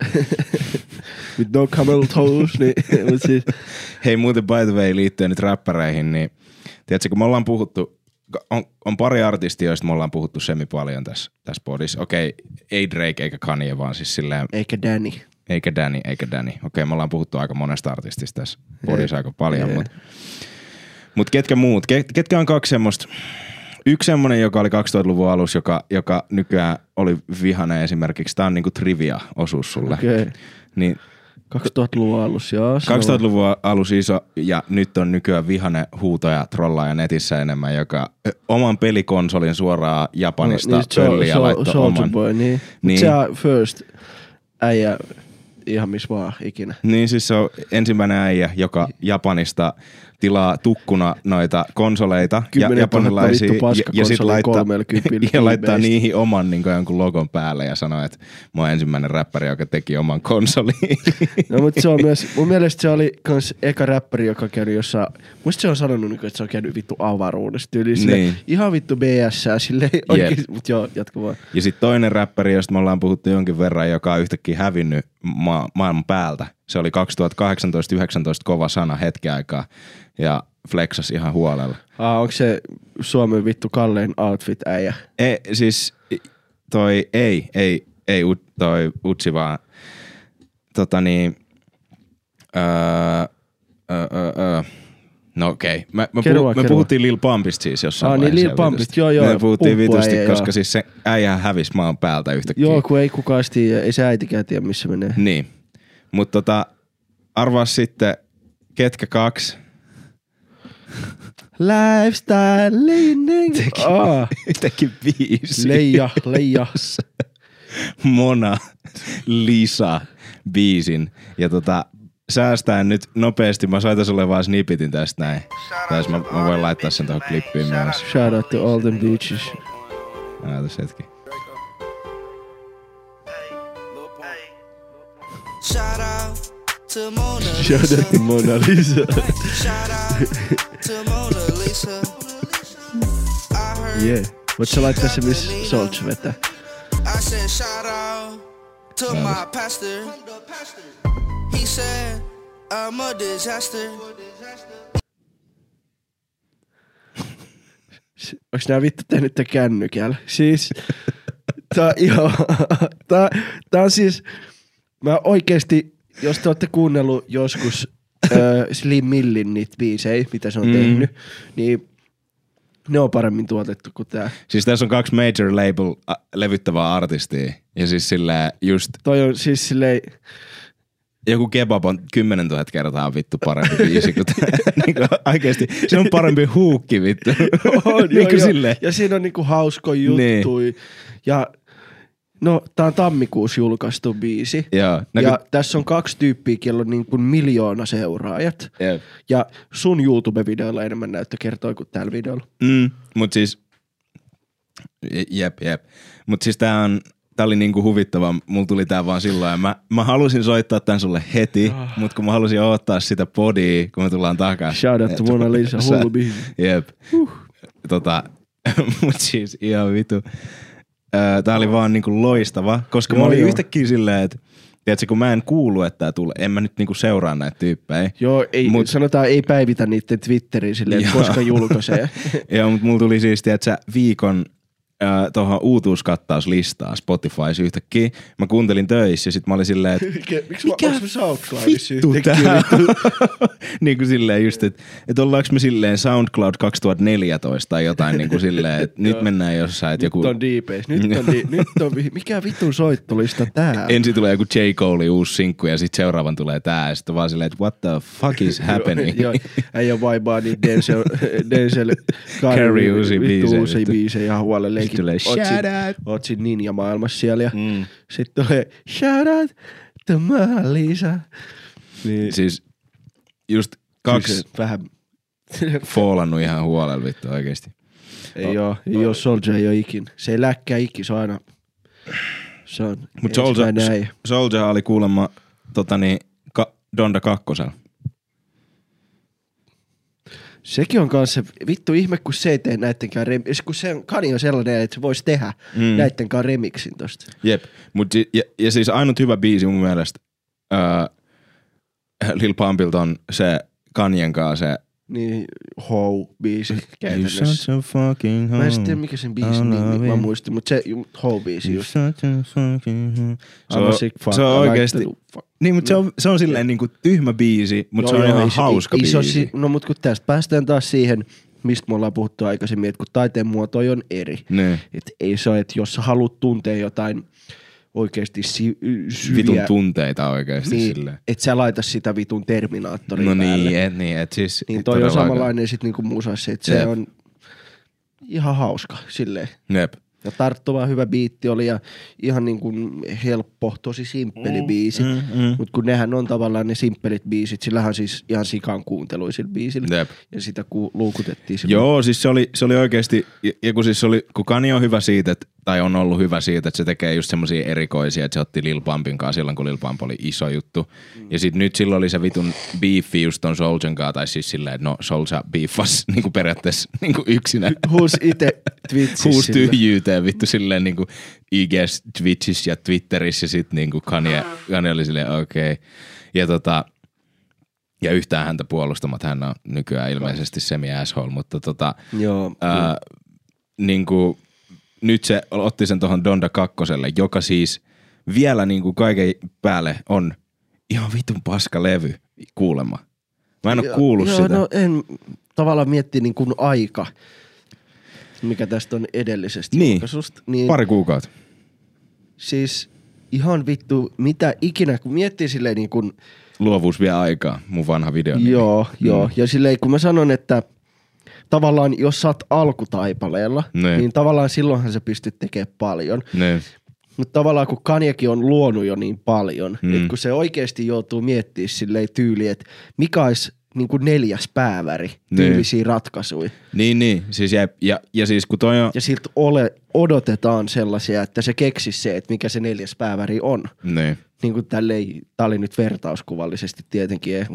With no camel toes, niin, siis, Hei muuten by the way liittyen nyt räppäreihin, niin tiedätkö, kun me ollaan puhuttu, on, on pari artistia, joista me ollaan puhuttu semi paljon tässä, tässä podissa. Okei, ei Drake eikä Kanye, vaan siis silleen, eikä Danny. eikä Danny, eikä Danny. Okei, me ollaan puhuttu aika monesta artistista tässä podissa aika paljon, Jee. mutta mut ketkä muut? Ket, ketkä on kaksi semmoista? Yksi semmoinen, joka oli 2000-luvun alussa, joka, joka nykyään oli vihane esimerkiksi. Tämä on niinku trivia-osuus sulle. Okei. Okay. Niin 2000-luvun alussa, joo. sano 2000-luvun alus iso ja nyt on nykyään vihane huutoja trollaaja netissä enemmän, joka oman pelikonsolin suoraan Japanista niin, no, pölli ja Sol- laittoi Soulja oman. Boy, niin. Niin. niin. Se on first äijä ihan missä vaan ikinä. Niin siis se on ensimmäinen äijä, joka Japanista tilaa tukkuna noita konsoleita ja 10 000 japanilaisia ja, ja sit paskakonsolia laittaa, 30 ja laittaa niihin oman niin jonkun logon päälle ja sanoo, että mä oon ensimmäinen räppäri, joka teki oman konsolin. No mutta se on myös, mun mielestä se oli kans eka räppäri, joka kävi jossain, muista se on sanonut, niinku, että se on käynyt vittu avaruudessa tyyliin. Niin. Niin. Ihan vittu BS, silleen oikein, mut joo, jatko vaan. Ja sitten toinen räppäri, josta me ollaan puhuttu jonkin verran, joka on yhtäkkiä hävinnyt ma- maailman päältä. Se oli 2018-19 kova sana hetken aikaa ja flexas ihan huolella. Aa, onko se Suomen vittu kallein outfit äijä? Ei, siis toi ei, ei, ei toi Utsi vaan tota niin, öö, öö, öö, öö. No okei. Okay. Me, me, Kerro puhu, vaan, me puhuttiin Lil Pumpista siis jossain Aa, niin Lil Pumpista, joo, joo, Me puhuttiin vitusti, joo. koska siis se äijä hävisi maan päältä yhtäkkiä. Joo, kun ei kukaan tiedä, ei se äitikään tiedä missä menee. Niin. Mutta tota, arvaa sitten, ketkä kaksi Lifestyle leaning. Aa, teki biisi. leija, leija. Mona Lisa biisin. Ja tota, säästään nyt nopeasti. Mä saitan sulle vaan snippitin tästä näin. Tässä mä, mä voin laittaa sen tuohon klippiin myös. Shout out to all them bitches. Aatas hetki. Shout out to Mona Shout Lisa. out to Mona Lisa. Shout out to Mona Lisa. Yeah. Voit sä laittaa se, missä Soldier vetää? I said shout out to my pastor. He said I'm a disaster. Onks nää vittu tehnyt tää kännykällä? Siis, tää on ihan, tää, tää on siis, mä oikeesti, jos te ootte kuunnellut joskus äh, Slim Millin niitä biisejä, mitä se on Mm. tehnyt, niin ne on paremmin tuotettu kuin tää. Siis tässä on kaksi major label ä, levyttävää artistia. Ja siis silleen just Toi on siis silleen, joku kebab on 10 000 kertaa vittu parempi biisi kuin niin kuin oikeesti, se on parempi huukki vittu. on, niin kuin silleen. ja siinä on niinku hauskoja juttui. Niin. Ja no, tää on tammikuussa julkaistu biisi. Joo. No, ja kun- tässä on kaksi tyyppiä, kello on niin kuin miljoona seuraajat. Jep. Ja sun YouTube-videolla enemmän näyttö kertoo kuin tällä videolla. Mm, mut siis Jep, jep. Mutta siis tää on, tää oli niinku huvittava. Mulla tuli tää vaan silloin. Mä, mä halusin soittaa tän sulle heti, Ah. mutta kun mä halusin ottaa sitä podia, kun me tullaan takaisin. Shout out to Mona Lisa, hullu biisi. Jep. Tota, mut siis ihan vitu. Tää oli vaan niinku loistava, koska Joo, mä olin joo. yhtäkkiä silleen, että tiedätkö, kun mä en kuulu, että tää tulee, en mä nyt niinku seuraa näitä tyyppejä. Joo, ei, Mut- sanotaan ei päivitä niiden Twitteriin silleen, että koska julkaisee. Joo, mutta mulla tuli siis, tiedätkö, viikon tuohon uutuuskattauslistaan Spotifys yhtäkkiä. Mä kuuntelin töissä ja sit mä olin silleen, että Mikä, miksi mä, Mikä mä SoundCloudissa vittu tää niin kuin silleen just, että et ollaanko me silleen SoundCloud 2014 tai jotain niin kuin silleen, että nyt mennään jossain, että Nyt joku... on Deepace, nyt on, di, nyt on, mikä vitun soittolista tää? Ensin tulee joku J. Cole uusi sinkku ja sitten seuraavan tulee tää ja sitten vaan silleen, että what the fuck is happening? Joo, äijä vaibaa niin Denzel, Denzel Carey uusia vittu biisejä, uusia vittu. biisejä huolelle. Sitten tulee shout out. Oot siinä ninja-maailmassa siellä ja Mm. sitten tulee shout out to Lisa. Niin, Siis just kaksi siis vähän, foolannut ihan huolella vittu oikeesti. ei oo, ei oo Soulja ei oo ikin. Se ei läkkää ikin, se on aina, se on Mut äijä. Soulja oli kuulemma tota niin, ka, Donda kakkosella. Sekin on kanssa vittu ihme, kun se ei tee näittenkään rem... kun se on, Kani on sellainen, että se voisi tehdä Mm. näittenkään remixin tosta. Jep. Mut ja, ja, siis ainut hyvä biisi mun mielestä öö, Lil Pumpilta on se Kanyen kanssa se Niin, How-biisi käytännössä. such a fucking hoe. Mä en tiedä mikä sen biisin I nimi, love mä muistin, mutta se How-biisi just. such a fucking hoe. Se on, sick fuck, se on oikeesti, niin, mutta se on, se on silleen niinku tyhmä biisi, mutta se on ihan ei hauska ei, biisi. no mut kun tästä päästään taas siihen, mistä me ollaan puhuttu aikaisemmin, että kun taiteen muotoja on eri. Niin. Et ei se ole, että jos sä haluat tuntea jotain oikeasti si- syviä, Vitun tunteita oikeesti niin, silleen. et sä laita sitä vitun Terminaattoria No päälle. niin, et, niin, et siis Niin toi on samanlainen sit niinku musassa, että se on ihan hauska silleen. Jep. Ja tarttuva hyvä biitti oli ja ihan niin kuin helppo, tosi simppeli biisi. mm, mm. Mutta kun nehän on tavallaan ne simppelit biisit, sillähän on siis ihan sikan kuunteluisilla biisillä. Jep. Ja sitä ku- luukutettiin silloin. Joo, siis se oli, se oli oikeasti, ja- kun siis se oli, kun Kanye on hyvä siitä, että, tai on ollut hyvä siitä, että se tekee just semmosia erikoisia, että se otti Lil Pumpin kanssa silloin, kun Lil Pump oli iso juttu. Mm. Ja sit nyt silloin oli se vitun beefi just ton Souljan kanssa, tai siis silleen, että no Soulja beefas niinku periaatteessa niinku yksinä. Huus ite Twitchissä. Huus tyhjyyteen vittu silleen niinku IGS, Twitchissä ja Twitterissä ja sit niinku Kanye, Kanye oli silleen okei. Okay. Ja tota, ja yhtään häntä puolustamatta, hän on nykyään ilmeisesti semi asshole, mutta tota, Joo. ää, niinku, nyt se otti sen tuohon Donda kakkoselle, joka siis vielä niinku kaiken päälle on ihan vitun paska levy kuulemma. Mä en Joo, kuullut joo, sitä. No en tavallaan mietti niin kuin aika, mikä tästä on edellisestä Niin. julkaisusta. Niin Pari kuukautta. Siis ihan vittu, mitä ikinä, kun miettii silleen niin kuin, Luovuus vie aikaa, mun vanha video. joo, Mm. joo. Ja silleen kun mä sanon, että tavallaan jos sä oot alkutaipaleella, Niin. niin tavallaan silloinhan sä pystyt tekemään paljon. Ne. Mutta tavallaan kun Kanyekin on luonut jo niin paljon, Mm. että kun se oikeasti joutuu miettimään silleen tyyliin, että mikä olisi niin kuin neljäs pääväri Niin. tyylisiä ratkaisuja. Niin, niin. Siis jep. ja, ja siis kun toi on... Ja siltä ole, odotetaan sellaisia, että se keksisi se, että mikä se neljäs pääväri on. Niin. Niin kuin tälleen, tää oli nyt vertauskuvallisesti tietenkin, ei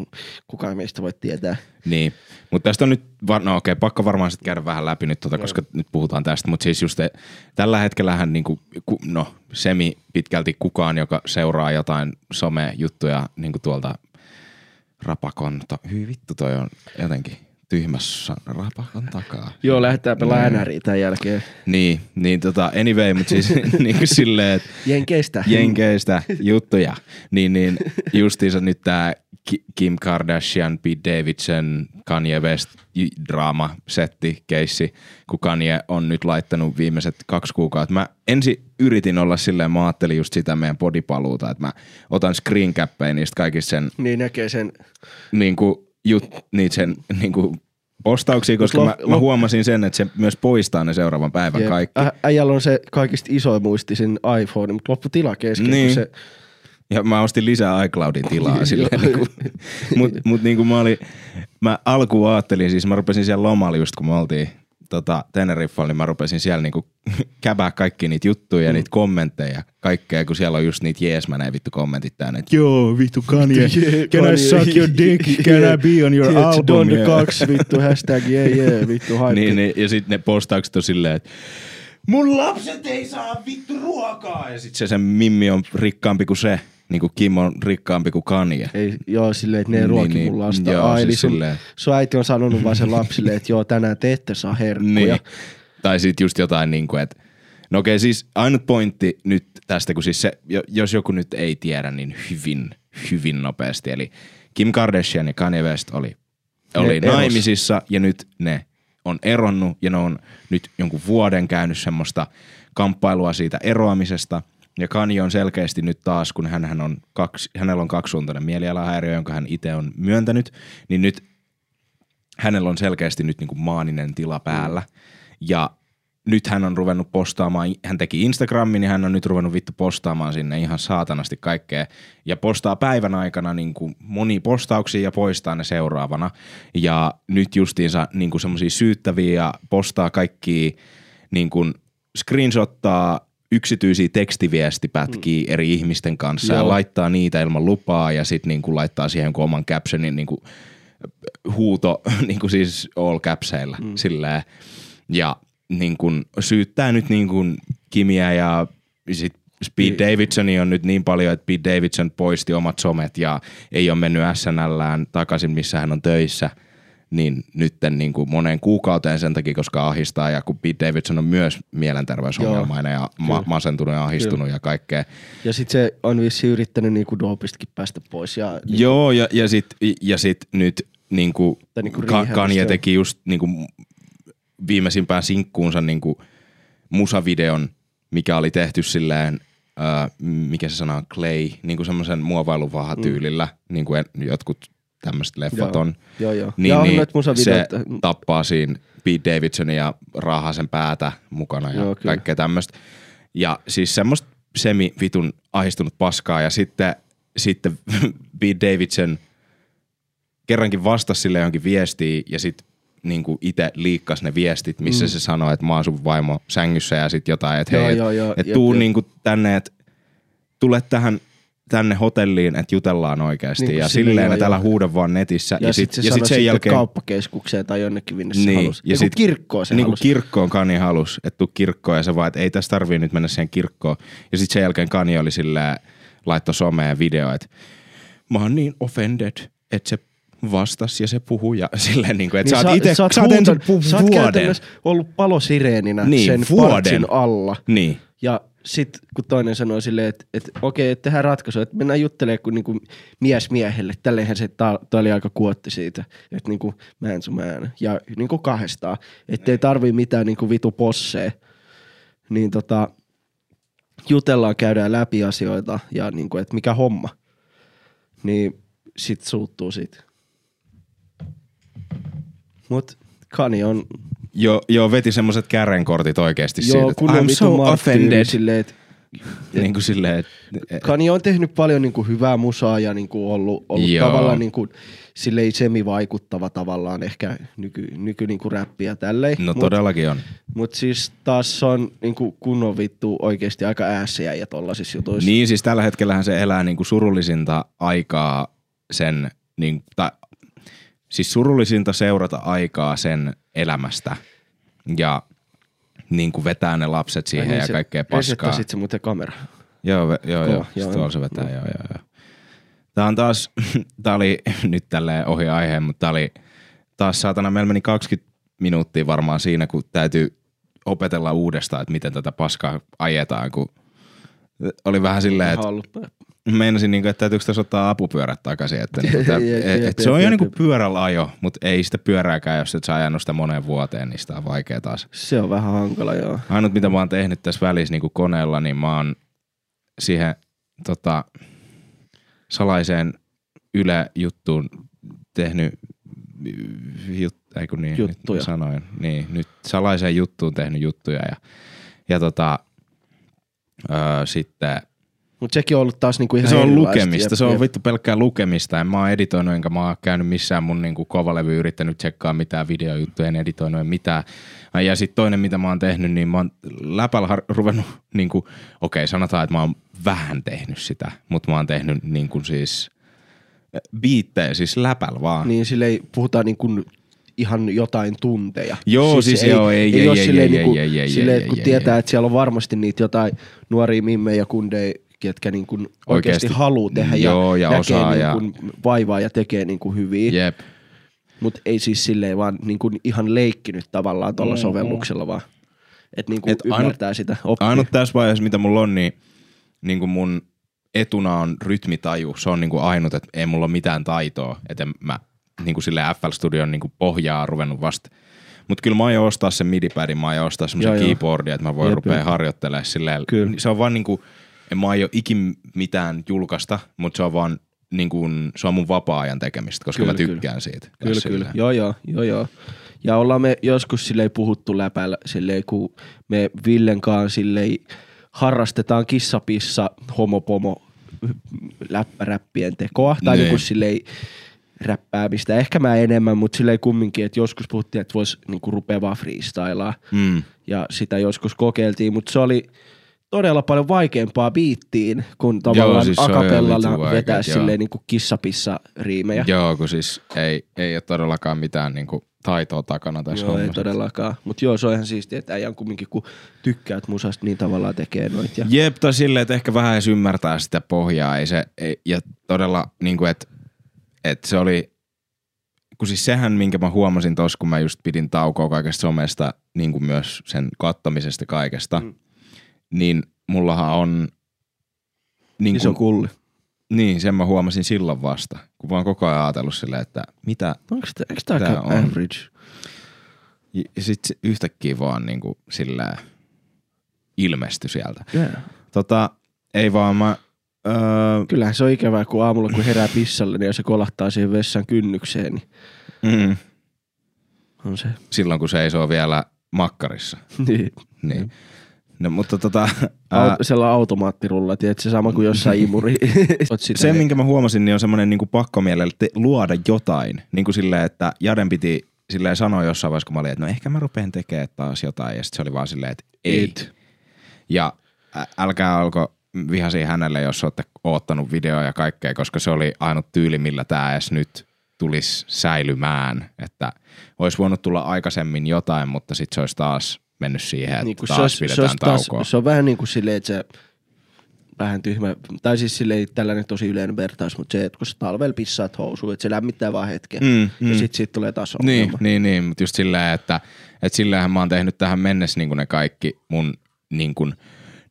kukaan meistä voi tietää. Niin, mutta tästä on nyt, var- no okei, pakko varmaan sitten käydä vähän läpi nyt, tota, koska nyt puhutaan tästä, mutta siis just te, tällä hetkellähän niinku, ku, no semi pitkälti kukaan, joka seuraa jotain some-juttuja niinku tuolta rapakon, hyi vittu toi on jotenkin tyhmässä rapakon takaa. Joo, lähdetään pelaamaan Niin. NRI tämän jälkeen. Niin, niin tota, anyway, mutta siis niinku silleen, että Jenkeistä. jenkeistä juttuja, niin, niin justiinsa nyt tämä Kim Kardashian, Pete Davidson, Kanye West draama setti keissi, kun Kanye on nyt laittanut viimeiset kaksi kuukautta. Mä ensin yritin olla silleen, mä ajattelin just sitä meidän podipaluuta, että mä otan screen cappeja niistä kaikista sen Niin näkee sen. niinku, jut, niitä sen niinku, postauksia, koska mä, mä huomasin sen, että se myös poistaa ne seuraavan päivän Jep. kaikki. Ä- Äijällä on se kaikista isoin muistisin iPhone, mutta loppu tila kesken. Niin. Se, Ja mä ostin lisää iCloudin tilaa silleen. Niinku, mut, mut niinku mä olin, mä alkuun ajattelin, siis mä rupesin siellä lomalla just kun me oltiin tota, Teneriffalla, niin mä rupesin siellä niinku käbää kaikki niitä juttuja ja niitä kommentteja, kaikkea, kun siellä on just niitä jeesmäneen vittu kommentit täynnä, että joo, vittu Kanye, Yeah, can I Kanye, suck your dick, can I be on your Tiedätkö, album? Yeah. Cox, vittu, hashtag yeah, yeah, vittu, hype. Niin, niin, ja sitten ne postaukset on silleen, että mun lapset ei saa vittu ruokaa. Ja sitten se sen Mimmi on rikkaampi kuin se, niin kuin Kim on rikkaampi kuin Kanye. Ei, joo, silleen, että ne ei Niin, ruoki niin, mun lasta. joo, Ai, siis eli sun, silleen. sun äiti on sanonut vaan sen lapsille, että joo, tänään te ette saa herkkuja. Niin. Tai sitten just jotain niin kuin, että no okei siis ainut pointti nyt tästä, kun siis se, jo- jos joku nyt ei tiedä, niin hyvin, hyvin nopeasti. Eli Kim Kardashian ja Kanye West oli, oli eros. naimisissa ja nyt ne on eronnut ja ne on nyt jonkun vuoden käynyt semmoista kamppailua siitä eroamisesta. Ja Kanye on selkeästi nyt taas, kun hän on kaksi, hänellä on kaksisuuntainen mielialahäiriö, jonka hän itse on myöntänyt, niin nyt hänellä on selkeästi nyt niin kuin maaninen tila päällä. Ja nyt hän on ruvennut postaamaan, hän teki Instagramin ja hän on nyt ruvennut vittu postaamaan sinne ihan saatanasti kaikkea. Ja postaa päivän aikana niin kuin moni postauksia ja poistaa ne seuraavana. Ja nyt justiinsa niin kuin semmoisia syyttäviä ja postaa kaikki niin kuin screenshottaa yksityisiä tekstiviestipätkiä mm. eri ihmisten kanssa Joo. ja laittaa niitä ilman lupaa ja sitten niin kuin laittaa siihen oman captionin niin kuin huuto niin kuin siis all capseilla mm. silleen. Ja niin kuin syyttää nyt niin kuin Kimiä ja sit Speed Niin. Davidsoni on nyt niin paljon, että Pete Davidson poisti omat somet ja ei ole mennyt SNLään takaisin, missä hän on töissä niin nytten niin kuin moneen kuukauteen sen takia, koska ahistaa ja kun Pete Davidson on myös mielenterveysongelmainen ja ma- kyllä. masentunut ja ahistunut ja kaikkea. Ja sit se on vissi yrittänyt niinku doopistakin päästä pois. Ja, niin, Joo, ja, ja sitten ja sit nyt niinku, Tai niinku Ka- rehabista, Kanye teki just niinku viimeisimpään sinkkuunsa niinku musavideon, mikä oli tehty silleen, ää, mikä se sana on, clay, niinku semmoisen muovailuvahatyylillä, mm. niin kuin jotkut tämmöiset leffat Joo. on. Joo, joo. Niin, Ja on niin se tappaa siinä Pete Davidsonin ja raahaa sen päätä mukana ja Joo, Joo, kyllä. kaikkea tämmöistä. Ja siis semmoista semi-vitun ahistunut paskaa ja sitten, sitten Pete Davidson kerrankin vastasi sille johonkin viestiin ja sitten niinku itse liikkas ne viestit, missä mm. se sanoi, että mä oon sun vaimo sängyssä ja sitten jotain, että Joo, hei, joo, et, joo, tuu jep. niinku tänne, että tule tähän tänne hotelliin, että jutellaan oikeasti. Niin Niin ja sille, silleen, että älä huuda vaan netissä. ja, ja sitten se ja sit sen jälkeen kauppakeskukseen tai jonnekin minne se Niin, halusi. ja Ja sit- kirkkoon se niin halusi. kirkkoon Kanye halus, että tuu kirkkoon ja se vaan, että ei tässä tarvii nyt mennä siihen kirkkoon. Ja sitten sen jälkeen Kanye oli silleen, laittoi someen video, että mä oon niin offended, että se vastas ja se puhuu ja silleen niin kuin, että niin sä oot itse, sä oot sä oot vuoden. käytännössä ollut palosireeninä Niin, sen vuoden. partsin alla. Niin, Ja sit kun toinen sanoi silleen, että, että okei, että tehdään ratkaisu, että mennään juttelemaan kuin niinku mies miehelle. Tälleenhän se, tää tää oli aika kuotti siitä, että niinku man to man. Ja niinku kahdestaan, ettei tarvii mitään niinku vitu posseja. Niin tota, jutellaan, käydään läpi asioita ja niinku, että mikä homma. Niin sit suuttuu siitä. Mut Kani on joo, joo veti semmoset kärrenkortit oikeasti joo, siitä, että kun on I'm so marttyyli offended. silleen, että Niin kuin silleen, että Kanye on tehnyt paljon niin kuin hyvää musaa ja niin kuin ollut, ollut Joo. tavallaan niin kuin, silleen semi-vaikuttava tavallaan ehkä nyky, nyky niin kuin räppiä tälleen. no Mut- todellakin on. Mut siis taas on niin kuin kunnon vittu oikeasti aika äässiä ja tollasissa jutuissa. Niin siis tällä hetkellähän se elää niinku surullisinta aikaa sen, niin, tai, siis surullisinta seurata aikaa sen elämästä ja niin kuin vetää ne lapset siihen niin ja kaikkea paskaa. Resettasit se muuten kamera. Joo, ve, joo, Kova, joo, joo, joo, tuolla se vetää, joo, joo, joo. Tää on taas, tää oli nyt tälleen ohi aiheen, mutta tää oli taas saatana, meillä meni 20 minuuttia varmaan siinä, kun täytyy opetella uudestaan, että miten tätä paskaa ajetaan, kun oli vähän silleen, että. Meinasin, niinku, että täytyykö tässä ottaa apupyörät takaisin. Että, niinku, tää, et, se on jo niinku pyörällä ajo, mutta ei sitä pyörääkään, jos et sä ajanut sitä moneen vuoteen, niin sitä on vaikea taas. Se on vähän hankala, joo. Ainut, mitä mä oon tehnyt tässä välissä niin koneella, niin mä oon siihen tota, salaiseen Yle-juttuun tehnyt jut, ei kun niin, Juttuja. Nyt sanoin. Niin, nyt salaiseen juttuun tehnyt juttuja ja, ja tota, öö, sitten Mutta sekin on ollut taas niinku ihan Se on lukemista, Jep, se on jep. vittu pelkkää lukemista. En mä oon editoinut, enkä mä oon käynyt missään mun niinku kovalevy yrittänyt tsekkaa mitään videojuttuja, en editoinut en mitään. Ja sitten toinen, mitä mä oon tehnyt, niin mä oon läpällä har- ruvennut, niinku, okei okay, sanotaan, että mä oon vähän tehnyt sitä, mutta mä oon tehnyt niinku siis biittejä, siis läpällä vaan. Niin silleen puhutaan niin kuin ihan jotain tunteja. Joo, siis joo, ei, ei, ole ei, silleen ei, niinku- ei, ei, ei, silleen, ei, kun ei, tietää, ei. että siellä on varmasti niitä jotain nuoria mimmejä kundeja, ketkä niin kuin oikeasti, Oikeasti. haluaa tehdä Joo, ja näkee osaa niin ja- kuin vaivaa ja tekee niin kuin hyviä. Jep. Mutta ei siis silleen vaan niin kuin ihan leikkinyt tavallaan tuolla Mm, sovelluksella vaan. Että niin kuin Et ainut- ymmärtää sitä oppia. Ainut tässä vaiheessa, mitä mulla on, niin, niin kuin mun etuna on rytmitaju. Se on niin kuin ainut, että ei mulla ole mitään taitoa. Että en mä niin kuin sille FL Studion niin kuin pohjaa ruvennut vasta. Mutta kyllä mä aion ostaa sen midipadin, mä aion ostaa semmoisen keyboardin, että mä voin rupea harjoittelemaan silleen. Kyllä. Se on vaan niin kuin, en mä aio ikin mitään julkaista, mutta se on vaan niin kuin, se on mun vapaa-ajan tekemistä, koska Kyllä, mä kyllä. tykkään siitä. Kyllä, kyllä. silleen. Joo, joo, joo, joo. Ja ollaan me joskus silleen puhuttu läpällä silleen, kun me Villen kanssa silleen harrastetaan kissapissa homopomo läppäräppien tekoa. Tai Niin. niin silleen räppäämistä. Ehkä mä enemmän, mutta silleen kumminkin, että joskus puhuttiin, että vois niinku rupea vaan freestylaa. Mm. Ja sitä joskus kokeiltiin, mutta se oli todella paljon vaikeampaa biittiin, kun tavallaan siis on ihan akapellalla vetää joo. silleen niinku kissapissa riimejä. Joo, kun siis ei, ei ole todellakaan mitään niin kuin, taitoa takana tässä Joo, ei hommassa. todellakaan. Mutta joo, se on ihan siistiä, että äijän kumminkin, kun tykkäät musasta, niin tavallaan tekee noit. Ja... Jep, tai silleen, että ehkä vähän edes ymmärtää sitä pohjaa. Ei se, ei, ja todella, niin kuin, että, että se oli, kun siis sehän, minkä mä huomasin tuossa, kun mä just pidin taukoa kaikesta somesta, niin kuin myös sen kattamisesta kaikesta, mm. Niin mullahan on... Niin Iso kuin, kulli. niin, sen mä huomasin silloin vasta, kun mä oon koko ajan ajatellut silleen, että mitä, Onko tää, eikö Tää aika on. average? ja sit se yhtäkkiä vaan niin kuin silleen ilmestyi sieltä. Yeah. Tota, ei vaan mä, öö, Kyllähän se on ikävää, kun aamulla kun herää pissalle, niin ja se kolahtaa siihen vessan kynnykseen, niin mm, on se. silloin kun seisoo vielä makkarissa. niin. Niin. No, mutta tota, Ää... ää, Sella automaattirulla, tiedätkö, se sama kuin jossain imuri. Se, minkä mä huomasin, niin on semmoinen niin pakkomielellä te- luoda jotain. Niin kuin silleen, että Jaden piti silleen sanoa jossain vaiheessa, kun mä olin, että no ehkä mä rupean tekemään taas jotain. Ja sitten se oli vaan silleen, että ei. Et. Ja ä- älkää alko vihasi hänelle, jos olette oottanut videoa ja kaikkea, koska se oli ainut tyyli, millä tämä edes nyt tulisi säilymään. Että olisi voinut tulla aikaisemmin jotain, mutta sitten se olisi taas mennyt siihen, että Niin kuin taas olisi- pidetään olisi taas- taukoa. se on vähän niin kuin silleen, että se vähän tyhmä, tai siis silleen tällainen tosi yleinen vertaus, mutta se, että kun sä talvella pissaat housuun, että se lämmittää vaan hetken, Mm, mm. ja sit siitä tulee taas Niin, ongelma. niin, niin, mutta just silleen, että, että sillähän mä oon tehnyt tähän mennessä niin ne kaikki mun niin, kuin,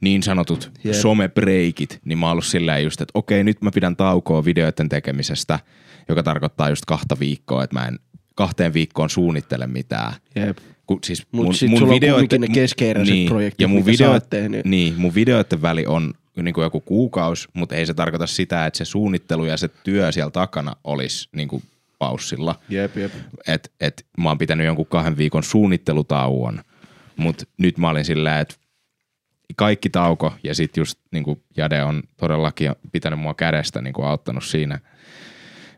niin sanotut Jep. somebreikit, niin mä oon ollut silleen just, että okei, nyt mä pidän taukoa videoiden tekemisestä, joka tarkoittaa just kahta viikkoa, että mä en kahteen viikkoon suunnittele mitään. Jep. Kun, siis Mut sit sulla on ne keskeeräiset projektit, ja mun mitä sä videoit, oot tehnyt. Niin, mun videoiden väli on niin kuin joku kuukausi, mutta ei se tarkoita sitä, että se suunnittelu ja se työ siellä takana olisi niin kuin paussilla. Jep, jep. Et, et mä oon pitänyt jonkun kahden viikon suunnittelutauon, mutta nyt mä olin silleen, että kaikki tauko ja sit just niin kuin Jade on todellakin pitänyt mua kädestä niin kuin auttanut siinä.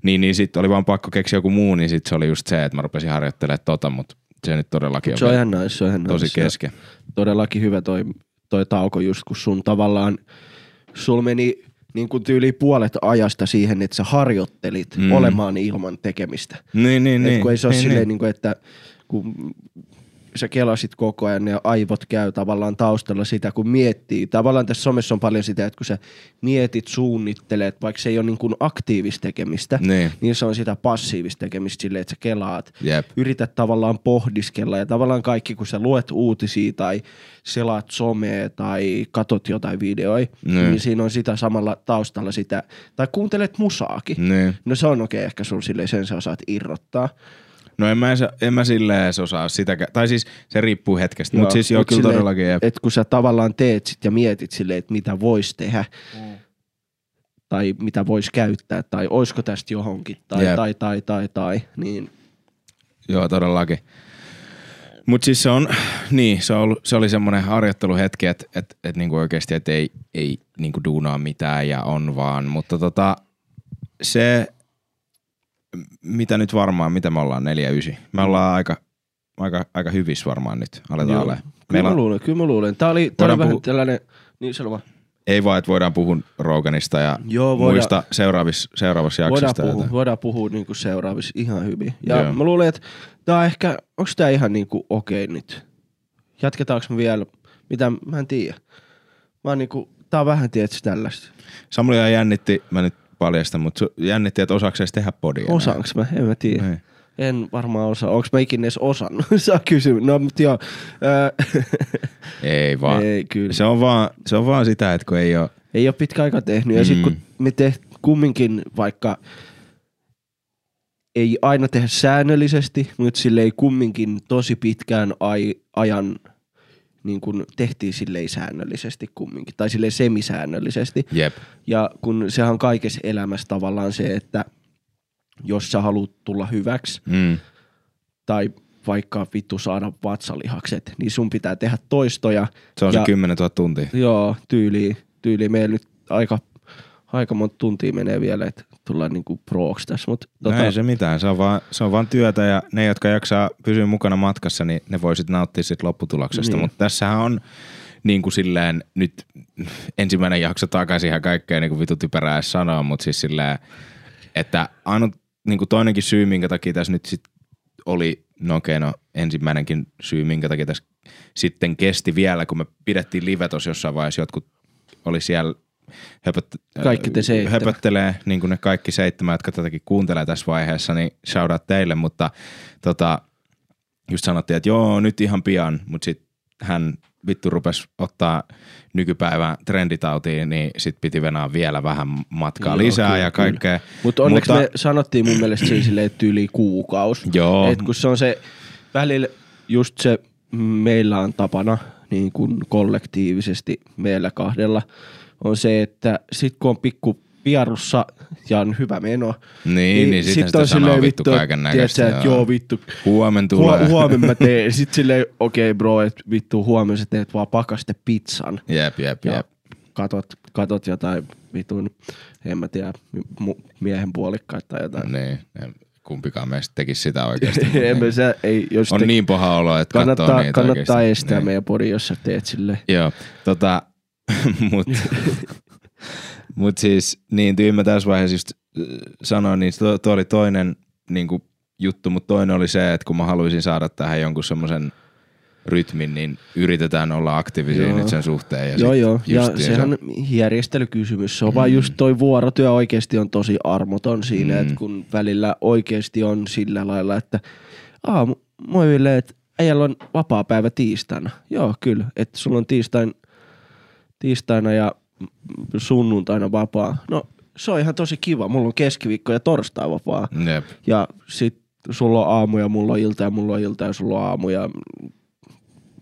Niin, niin sitten oli vaan pakko keksiä joku muu, niin sitten se oli just se, että mä rupesin harjoittelemaan tota, mutta se nyt todellakin Se on ihan nice, se on ihan tosi nice. Kesken. Todellakin hyvä toi, toi tauko just, kun sun tavallaan, sul meni niin kuin tyyli puolet ajasta siihen, että sä harjoittelit Mm. olemaan ilman tekemistä. Niin, niin, Et niin. kun ei se ole niin, silleen, niin. niin kuin, että kun sä kelasit koko ajan, ne aivot käy tavallaan taustalla sitä, kun miettii. Tavallaan tässä somessa on paljon sitä, että kun sä mietit, suunnittelet, vaikka se ei ole niin kuin aktiivista tekemistä, Niin. niin se on sitä passiivista tekemistä silleen, että sä kelaat. Jep. Yrität tavallaan pohdiskella ja tavallaan kaikki, kun sä luet uutisia tai selaat somea tai katot jotain videoita, Niin. niin siinä on sitä samalla taustalla sitä, tai kuuntelet musaakin. Niin. No se on okei, ehkä sulla silleen sen sä osaat irrottaa. No en mä, en mä silleen edes osaa sitäkään. Tai siis se riippuu hetkestä, mutta siis joo, mut kyllä silleen, todellakin. Jep. Et kun sä tavallaan teet sit ja mietit silleen, että mitä vois tehdä, Mm. tai mitä vois käyttää, tai oisko tästä johonkin, tai, Jep. tai, tai, tai, tai, niin Joo, todellakin. Mutta siis se on, niin, se, on ollut, se oli semmoinen harjoitteluhetki, että et, et niinku oikeasti et ei, ei niinku duunaa mitään ja on vaan. Mutta tota, se, mitä nyt varmaan, mitä me ollaan, neljä ysi. Me ollaan aika, aika, aika hyvissä varmaan nyt, aletaan Joo. olemaan. Kyllä mä luulen, kyllä mä luulen. Tää oli, tää oli Voidaan vähän puhua- tällainen, niin sano vaan. ei vaan, että voidaan puhua Roganista ja Joo, voidaan- muista seuraavissa, seuraavassa Voidaan jaksossa. puhua, voidaan puhua niinku seuraavissa ihan hyvin. Ja Joo. Mä luulen, että tää on ehkä, onks tää ihan niinku okei nyt? Jatketaanko me vielä? Mitä, mä en tiedä. Mä oon niinku, tää on vähän tietysti tällaista. Samulia jännitti, mä nyt paljastan, mutta jännitti, että osaako edes tehdä podia. Osaanko mä? En mä tiedä. Ei. En varmaan osaa. Onks mä ikinä edes osannut? Saa kysyä. No, mutta joo. Ää, Ei vaan. ei, kyllä. Se on vaan, se on vaan sitä, että kun ei ole, Ei ole pitkä aika tehnyt. Ja sitten Mm. kun me teht, kumminkin vaikka ei aina tehdä säännöllisesti, mutta sille ei kumminkin tosi pitkään ai, ajan niin kun tehtiin silleen säännöllisesti kumminkin, tai silleen semisäännöllisesti. jep, Ja kun sehän on kaikessa elämässä tavallaan se, että jos sä haluat tulla hyväksi, mm. tai vaikka vittu saada vatsalihakset, niin sun pitää tehdä toistoja. se on ja, se 10 000 tuntia. Joo, tyyli, tyyli. Meillä nyt aika, aika monta tuntia menee vielä, että tullaan niinku prooks tässä. Mut, Tota, no ei se mitään, se on, vaan, se on vaan työtä ja ne, jotka jaksaa pysyä mukana matkassa, niin ne voi sitten nauttia sit lopputuloksesta. Niin. Mutta tässähän on niin kuin silleen nyt ensimmäinen jakso takaisin ihan kaikkea niin kuin vitu typerää sanoa, mutta siis silleen, että ainut niin kuin toinenkin syy, minkä takia tässä nyt sit oli, no okei, no ensimmäinenkin syy, minkä takia tässä sitten kesti vielä, kun me pidettiin live tuossa jossain vaiheessa, jotkut oli siellä höpöt, Kaikki te seitsemän. höpöttelee, niin kuin ne kaikki seitsemän, jotka tätäkin kuuntelee tässä vaiheessa, niin shout out teille, mutta tota, just sanottiin, että joo, nyt ihan pian, mutta sitten hän vittu rupesi ottaa nykypäivän trenditautiin, niin sitten piti venää vielä vähän matkaa Joo, lisää kyllä, ja kyllä. kaikkea. Mutta onneksi Mutta- me sanottiin mun mielestä siinä silleen, että yli kuukaus. Joo. Et kun se on se välillä just se, meillä on tapana niin kuin kollektiivisesti meillä kahdella, on se, että sit kun on pikku pierussa ja on hyvä meno, Niin, niin sitten sitä sanoo vittu kaiken näköistä. Että joo vittu, Huomen tulee. Huo, huomenna mä teen. Sitten silleen, okei okay, bro, että vittu huomenna sä teet vaan pakaste pizzan. Jep, jep, Ja jep. katot, katot jotain vitun, en mä tiedä, mu- miehen puolikkaita tai jotain. Niin, en- kumpikaan meistä tekisi sitä oikeasti. Emme se, ei, jos on te, niin paha olo, että kannattaa, niitä kannattaa oikeasti. estää niin. meidän podi, jos sä teet silleen. Joo, tota, mut, mut siis, niin tyymä tässä vaiheessa just sanoin, niin tuo, tuo oli toinen niin kuin, juttu, mutta toinen oli se, että kun mä haluaisin saada tähän jonkun semmoisen rytmin, niin yritetään olla aktiivisia Joo. nyt sen suhteen. Ja joo, joo. Ja sehän on järjestelykysymys. Se on mm. vaan just toi vuorotyö oikeasti on tosi armoton siinä, Mm. että kun välillä oikeasti on sillä lailla, että aa, mu- moi Ville, että äijällä on vapaa päivä tiistaina. Joo, kyllä. Että sulla on tiistain, tiistaina ja sunnuntaina vapaa. No, se on ihan tosi kiva. Mulla on keskiviikko ja torstai vapaa. Jep. Ja sit sulla on aamu ja mulla on ilta ja mulla on ilta ja sulla on aamu ja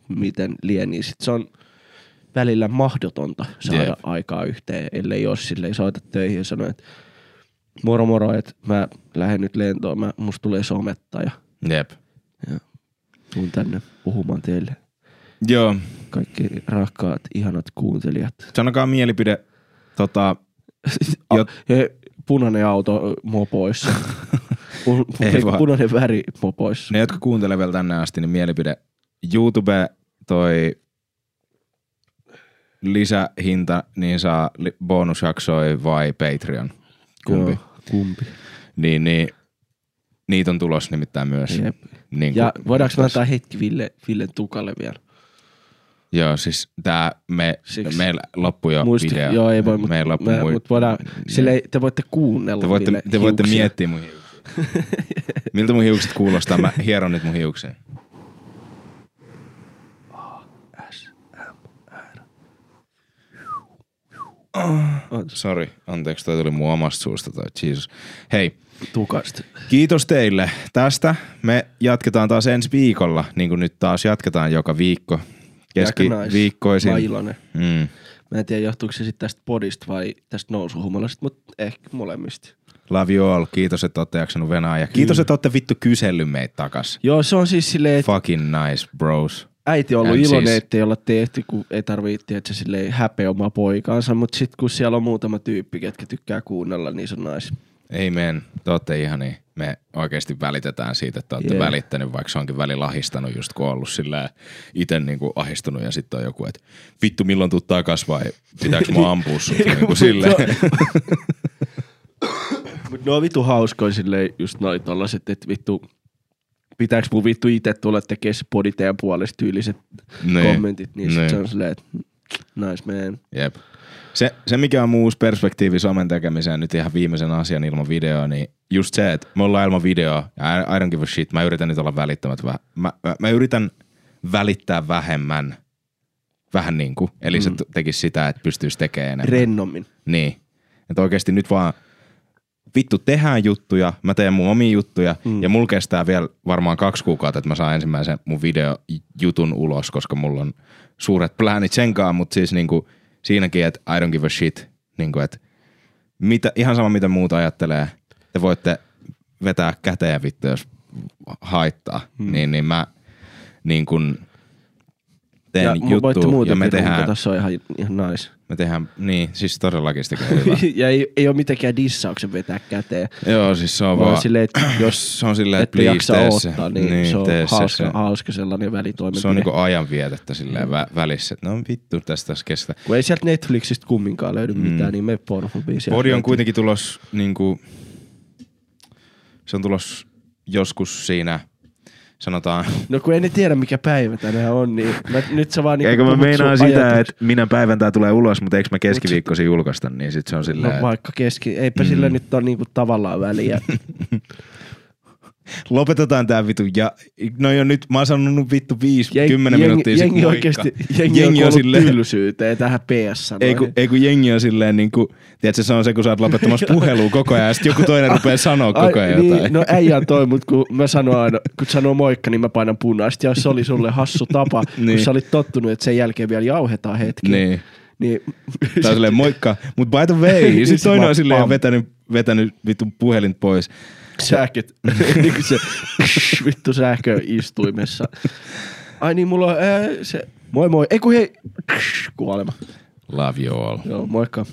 miten lieni. Sit se on välillä mahdotonta saada Jep. aikaa yhteen, ellei jos silleen soita töihin ja sano, että moro moro, että mä lähden nyt lentoon, mä, musta tulee sometta ja Jep. tuun tänne puhumaan teille. Joo, Kaikki rakkaat, ihanat kuuntelijat. sanokaa mielipide tota, Jot- he, punainen auto mopoissa. Pu- Ei vaan. punainen väri mopoissa. ne, jotka kuuntelee vielä tänne asti, niin mielipide YouTube toi lisähinta, niin saa li- bonusjaksoja vai Patreon? Kumpi? Joo, kumpi. Niin, niin, niitä on tulos nimittäin myös. Jep. Niin Ja voidaanko antaa hetki Ville, Villen tukalle vielä? Joo, siis tää, me, Siksi. meillä loppui jo Muisti, video. joo ei voi, mutta meillä loppui mui- mut voidaan, silleen, te voitte kuunnella te voitte, te voitte miettiä mun hiuksia. Miltä mun hiukset kuulostaa? Mä hieron nyt mun hiuksia. Sori, anteeksi, toi tuli mun omasta suusta toi, Jesus. Hei, Tukasta. kiitos teille tästä. Me jatketaan taas ensi viikolla, niin kuin nyt taas jatketaan joka viikko. Nice. Keskiviikkoisin. Mä oon iloinen. Mm. Mä en tiedä, johtuuko se sitten tästä podista vai tästä nousuhumalasta, mutta ehkä molemmista. Love you all. Kiitos, että olette jaksanut venää. Ja kiitos, että olette vittu kysellyt meitä takas. Joo, se on siis silleen, että Fucking nice, bros. äiti on ollut And iloinen, siis- ettei olla tehty, kun ei tarvitse, että se silleen häpeä omaa poikaansa, mutta sitten kun siellä on muutama tyyppi, ketkä tykkää kuunnella, niin se on nice. Amen. Te olette ihani. Me oikeasti välitetään siitä, että olette yeah. välittänyt, vaikka se onkin välillä ahistanut just kun on ollut sillä itse niinku ahistunut ja sitten on joku, että vittu milloin tuu takas vai pitääkö mä ampua sut niinku silleen. Mut ne on vittu hauskoja silleen just noin tollaset, että vittu, pitääks mun vittu itse tulla tekemään se podi teidän puolesta tyyliset Niin. kommentit, niin Niin. se on silleen, että nice man. Jep. Se, se, mikä on muu uusi perspektiivi somen tekemiseen nyt ihan viimeisen asian ilman videoa, niin just se, että me ollaan ilman videoa ja I, I don't give a shit. Mä yritän nyt olla välittämättä. Mä, mä, mä, mä yritän välittää vähemmän. Vähän niin kuin. Eli mm. se tekisi sitä, että pystyisi tekemään enemmän. Rennommin. Niin. Että oikeasti nyt vaan vittu tehdään juttuja, mä teen mun omia juttuja mm. ja mulla kestää vielä varmaan kaksi kuukautta, että mä saan ensimmäisen mun videojutun ulos, koska mulla on suuret pläänit sen kanssa, mutta siis niinku siinäkin, että I don't give a shit, niinku, että mitä, ihan sama mitä muuta ajattelee, te voitte vetää käteen vittu, jos haittaa, mm. niin, niin mä niin kun teen ja voitte ja me tehdään, se on ihan, ihan nice. me tehdään, niin siis todellakin sitä hyvä. ja ei, ei ole mitenkään dissauksen vetää käteen. Joo, siis se on Vaan vaan, silleen, että jos se on silleen, että please jaksa tee se. odottaa, niin, niin se on hauska, se. hauska sellainen välitoimenpide. Se on niinku ajanvietettä silleen vä- välissä, että no vittu tästä tässä kestä. Kun ei sieltä Netflixistä kumminkaan löydy mm. mitään, niin me Pornhubiin sieltä Podi on kuitenkin tulos niinku, se on tulos joskus siinä, sanotaan, No kun ei ne tiedä mikä päivä tänään on, niin mä, nyt sä vaan niinku Eikö mä meinaan sitä, että minä päivän tää tulee ulos, mutta eikö mä keskiviikkoisin julkaista, niin sit se on silleen, No vaikka keski, eipä mm. sillä nyt ole niinku tavallaan väliä. lopetetaan tää vitu ja no jo nyt, mä oon sanonut vittu viisi, Jeng- kymmenen jengi, minuuttia jengi oikeesti, moikka. jengi, jengi on on silleen, tähän ps Ei kun, ei kun jengi on silleen niinku, tiedätkö, se on se, kun sä oot lopettamassa puhelua koko ajan, ja sit joku toinen rupeaa sanoa koko ajan niin, jotain. no äijä toi, mutta kun mä sanon aina, kun sanoo moikka, niin mä painan punaista. Ja se oli sulle hassu tapa, niin. Niin. kun sä olit tottunut, että sen jälkeen vielä jauhetaan hetki. Niin. niin on silleen moikka, mut by the way, sit Sit toinen on silleen vetänyt, vetänyt vittu puhelin pois. Sähköt, niin kuin se vittu sähköistuimessa. Ai niin, mulla on ää, se, moi moi, ei kun hei, kuolema. Love you all. Joo, moikka.